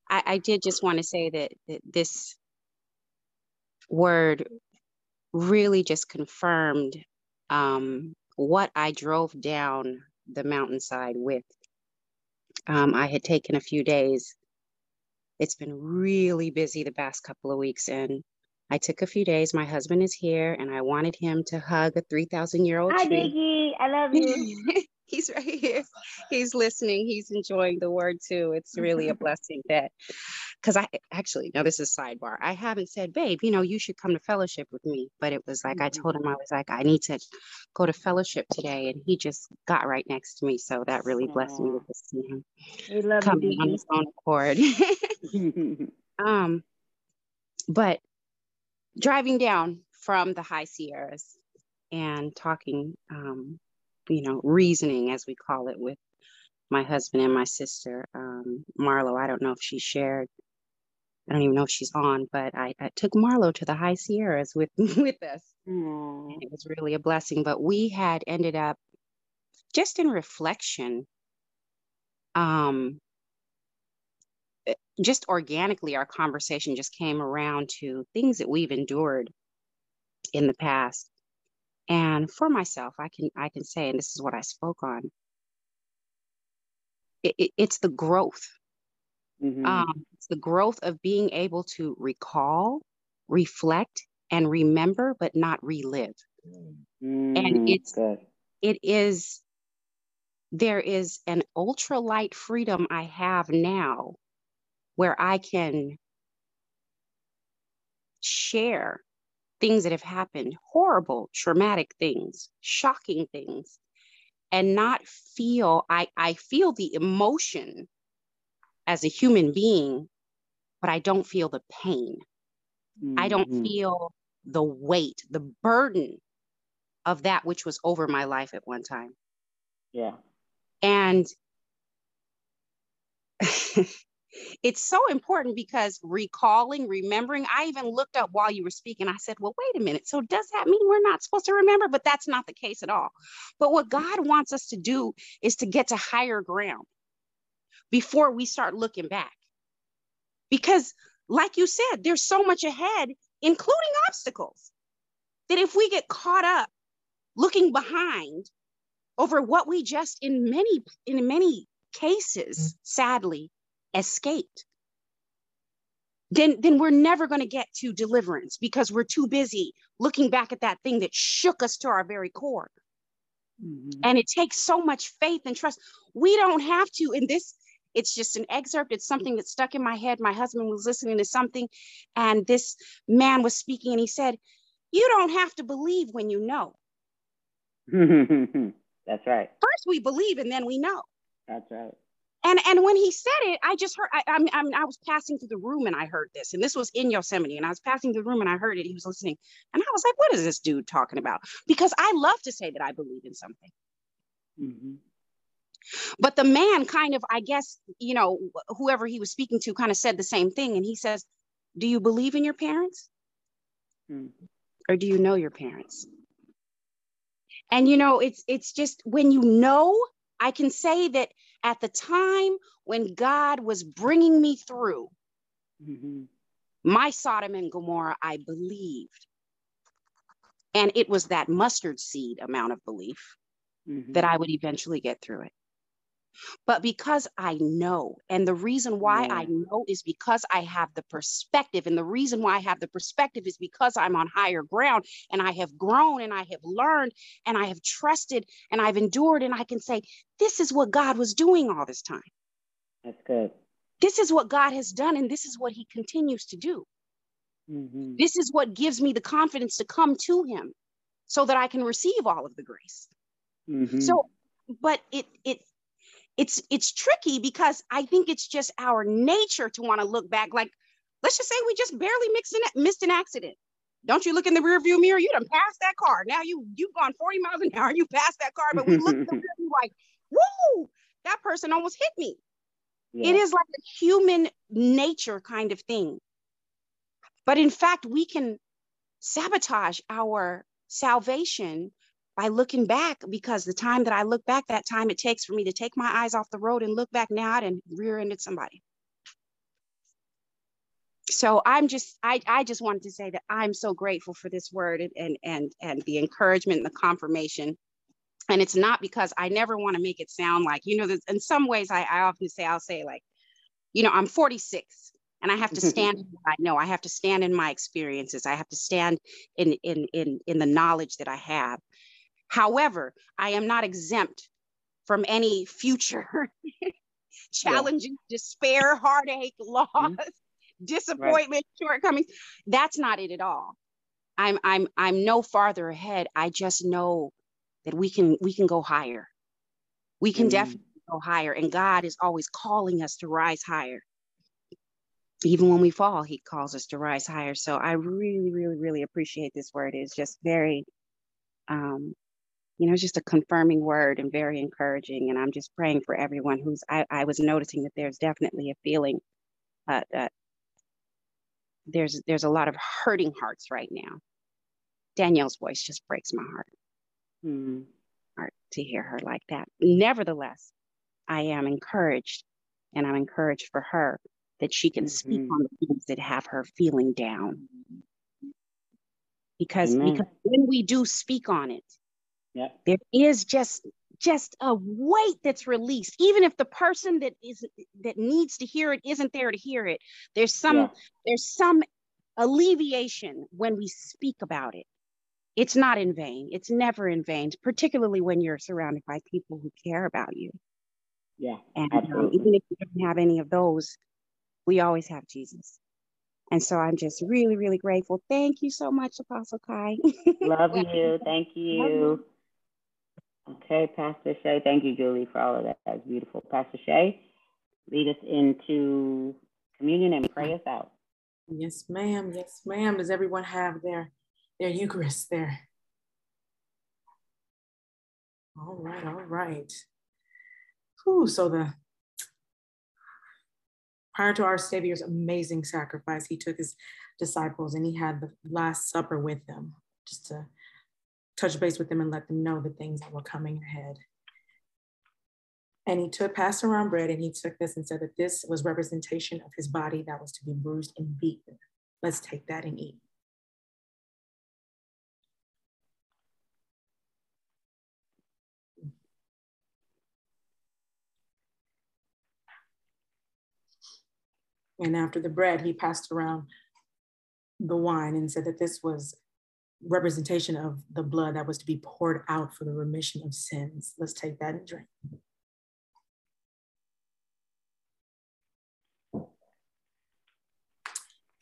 I, I did just want to say that, that this word really just confirmed um, what I drove down the mountainside with. Um, I had taken a few days. It's been really busy the past couple of weeks, and I took a few days. My husband is here, and I wanted him to hug a 3,000 year old tree. Hi, Biggie. I love you. he's right here. He's listening. He's enjoying the word too. It's really a blessing that, because I actually, now this is sidebar. I haven't said, babe, you know, you should come to fellowship with me. But it was like, mm-hmm. I told him, I was like, I need to go to fellowship today. And he just got right next to me. So that really blessed me to see him we love coming on his own accord. um, but driving down from the high Sierras and talking um, you know, reasoning, as we call it, with my husband and my sister, um, Marlo. I don't know if she shared. I don't even know if she's on, but I, I took Marlo to the High Sierras with with us. It was really a blessing. But we had ended up just in reflection, um, just organically, our conversation just came around to things that we've endured in the past and for myself, I can I can say, and this is what I spoke on. It, it, it's the growth. Mm-hmm. Um, it's the growth of being able to recall, reflect, and remember, but not relive. Mm, and it's good. it is there is an ultralight freedom I have now where I can share things that have happened, horrible, traumatic things, shocking things, and not feel, I, I feel the emotion as a human being, but I don't feel the pain. Mm-hmm. I don't mm-hmm. feel the weight, the burden of that which was over my life at one time. Yeah. And it's so important because recalling, remembering, I even looked up while you were speaking. I said, well, wait a minute. So does that mean we're not supposed to remember? But that's not the case at all. But what mm-hmm. God wants us to do is to get to higher ground before we start looking back. Because, like you said, there's so much ahead, including obstacles, that if we get caught up looking behind over what we just in many in many cases mm-hmm. sadly escaped then then we're never going to get to deliverance because we're too busy looking back at that thing that shook us to our very core. Mm-hmm. and it takes so much faith and trust. We don't have to in this it's just an excerpt it's something that stuck in my head. My husband was listening to something and this man was speaking and he said you don't have to believe when you know. That's right. First we believe and then we know. That's right and and when he said it, I just heard. I, I mean, I mean, I was passing through the room and I heard this, and this was in Yosemite, and I was passing through the room and I heard it. He was listening, and I was like, "What is this dude talking about?" Because I love to say that I believe in something. Mm-hmm. But the man kind of, I guess, you know, whoever he was speaking to, kind of said the same thing, and he says, "Do you believe in your parents, mm-hmm. or do you know your parents?" And you know, it's it's just when you know, I can say that at the time when God was bringing me through mm-hmm. my Sodom and Gomorrah, I believed. And it was that mustard seed amount of belief mm-hmm. that I would eventually get through it but because I know. And the reason why yeah. I know is because I have the perspective. And the reason why I have the perspective is because I'm on higher ground and I have grown and I have learned and I have trusted and I've endured. And I can say, this is what God was doing all this time. That's good. This is what God has done, and this is what He continues to do. Mm-hmm. This is what gives me the confidence to come to Him so that I can receive all of the grace. Mm-hmm. So, but it it it's it's tricky because I think it's just our nature to want to look back. Like, let's just say we just barely mixed an, missed an accident. Don't you look in the rearview mirror? You done passed that car. Now you you've gone 40 miles an hour. You passed that car, but we look in the rear view like, whoa, that person almost hit me. Yeah. It is like a human nature kind of thing. But in fact, we can sabotage our salvation by looking back because the time that I look back, that time it takes for me to take my eyes off the road and look back now and rear-ended somebody. So I'm just, I, I just wanted to say that I'm so grateful for this word and, and, and, and the encouragement and the confirmation. And it's not because I never want to make it sound like, you know, in some ways I, I often say, I'll say like, you know, I'm 46 and I have to stand in what I know. I have to stand in my experiences. I have to stand in, in, in, in the knowledge that I have. However, I am not exempt from any future challenges, yeah. despair, heartache, loss, mm-hmm. disappointment, right. shortcomings. That's not it at all. I'm I'm I'm no farther ahead. I just know that we can we can go higher. We can mm. definitely go higher. And God is always calling us to rise higher. Even when we fall, He calls us to rise higher. So I really, really, really appreciate this word. It's just very um, you know, it's just a confirming word and very encouraging. And I'm just praying for everyone who's, I, I was noticing that there's definitely a feeling uh, that there's, there's a lot of hurting hearts right now. Danielle's voice just breaks my heart. Mm. Heart to hear her like that. Nevertheless, I am encouraged and I'm encouraged for her that she can mm-hmm. speak on the things that have her feeling down. Because, because when we do speak on it, yeah. There is just just a weight that's released even if the person that is that needs to hear it isn't there to hear it there's some yeah. there's some alleviation when we speak about it it's not in vain it's never in vain particularly when you're surrounded by people who care about you yeah and um, even if you don't have any of those we always have jesus And so I'm just really, really grateful. Thank you so much, Apostle Kai. Love you. Thank you. Okay, Pastor Shay. Thank you, Julie, for all of that. That's beautiful. Pastor Shay, lead us into communion and pray us out. Yes, ma'am. Yes, ma'am. Does everyone have their their Eucharist there? All right, all right. Whew, so the prior to our Savior's amazing sacrifice, he took his disciples and he had the Last Supper with them, just to touch base with them and let them know the things that were coming ahead. And he took, passed around bread, and he took this and said that this was representation of his body that was to be bruised and beaten. Let's take that and eat. And after the bread, he passed around the wine and said that this was representation of the blood that was to be poured out for the remission of sins. Let's take that and drink.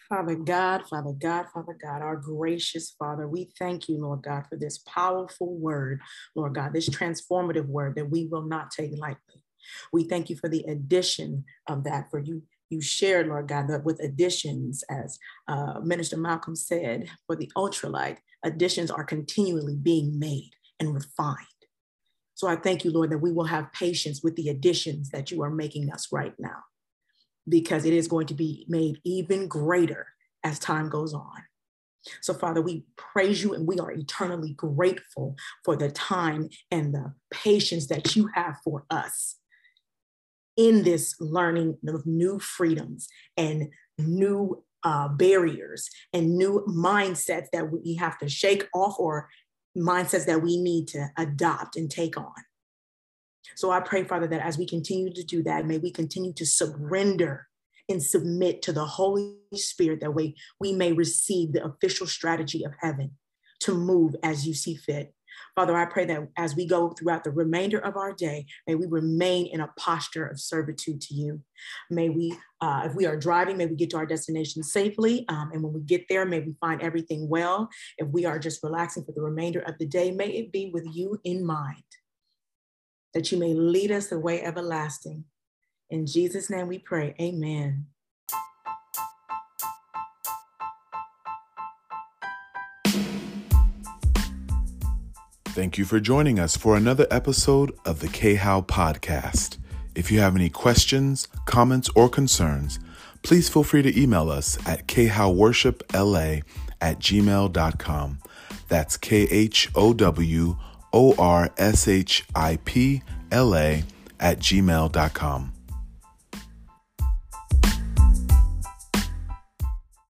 Father God, Father God, Father God, our gracious Father, we thank you, Lord God, for this powerful word, Lord God, this transformative word that we will not take lightly. We thank you for the addition of that, for you you shared, Lord God, that with additions, as uh, Minister Malcolm said, for the ultralight, additions are continually being made and refined. So I thank you, Lord, that we will have patience with the additions that you are making us right now, because it is going to be made even greater as time goes on. So, Father, we praise you and we are eternally grateful for the time and the patience that you have for us in this learning of new freedoms and new uh, barriers and new mindsets that we have to shake off or mindsets that we need to adopt and take on. So I pray, Father, that as we continue to do that, may we continue to surrender and submit to the Holy Spirit that way we may receive the official strategy of heaven to move as you see fit. Father, I pray that as we go throughout the remainder of our day, may we remain in a posture of servitude to you. May we, uh, if we are driving, may we get to our destination safely. Um, and when we get there, may we find everything well. If we are just relaxing for the remainder of the day, may it be with you in mind, that you may lead us the way everlasting. In Jesus' name we pray. Amen. Thank you for joining us for another episode of the K How Podcast. If you have any questions, comments, or concerns, please feel free to email us at khowworshipla at gmail.com. That's K H O W O R S H I P L A at gmail.com.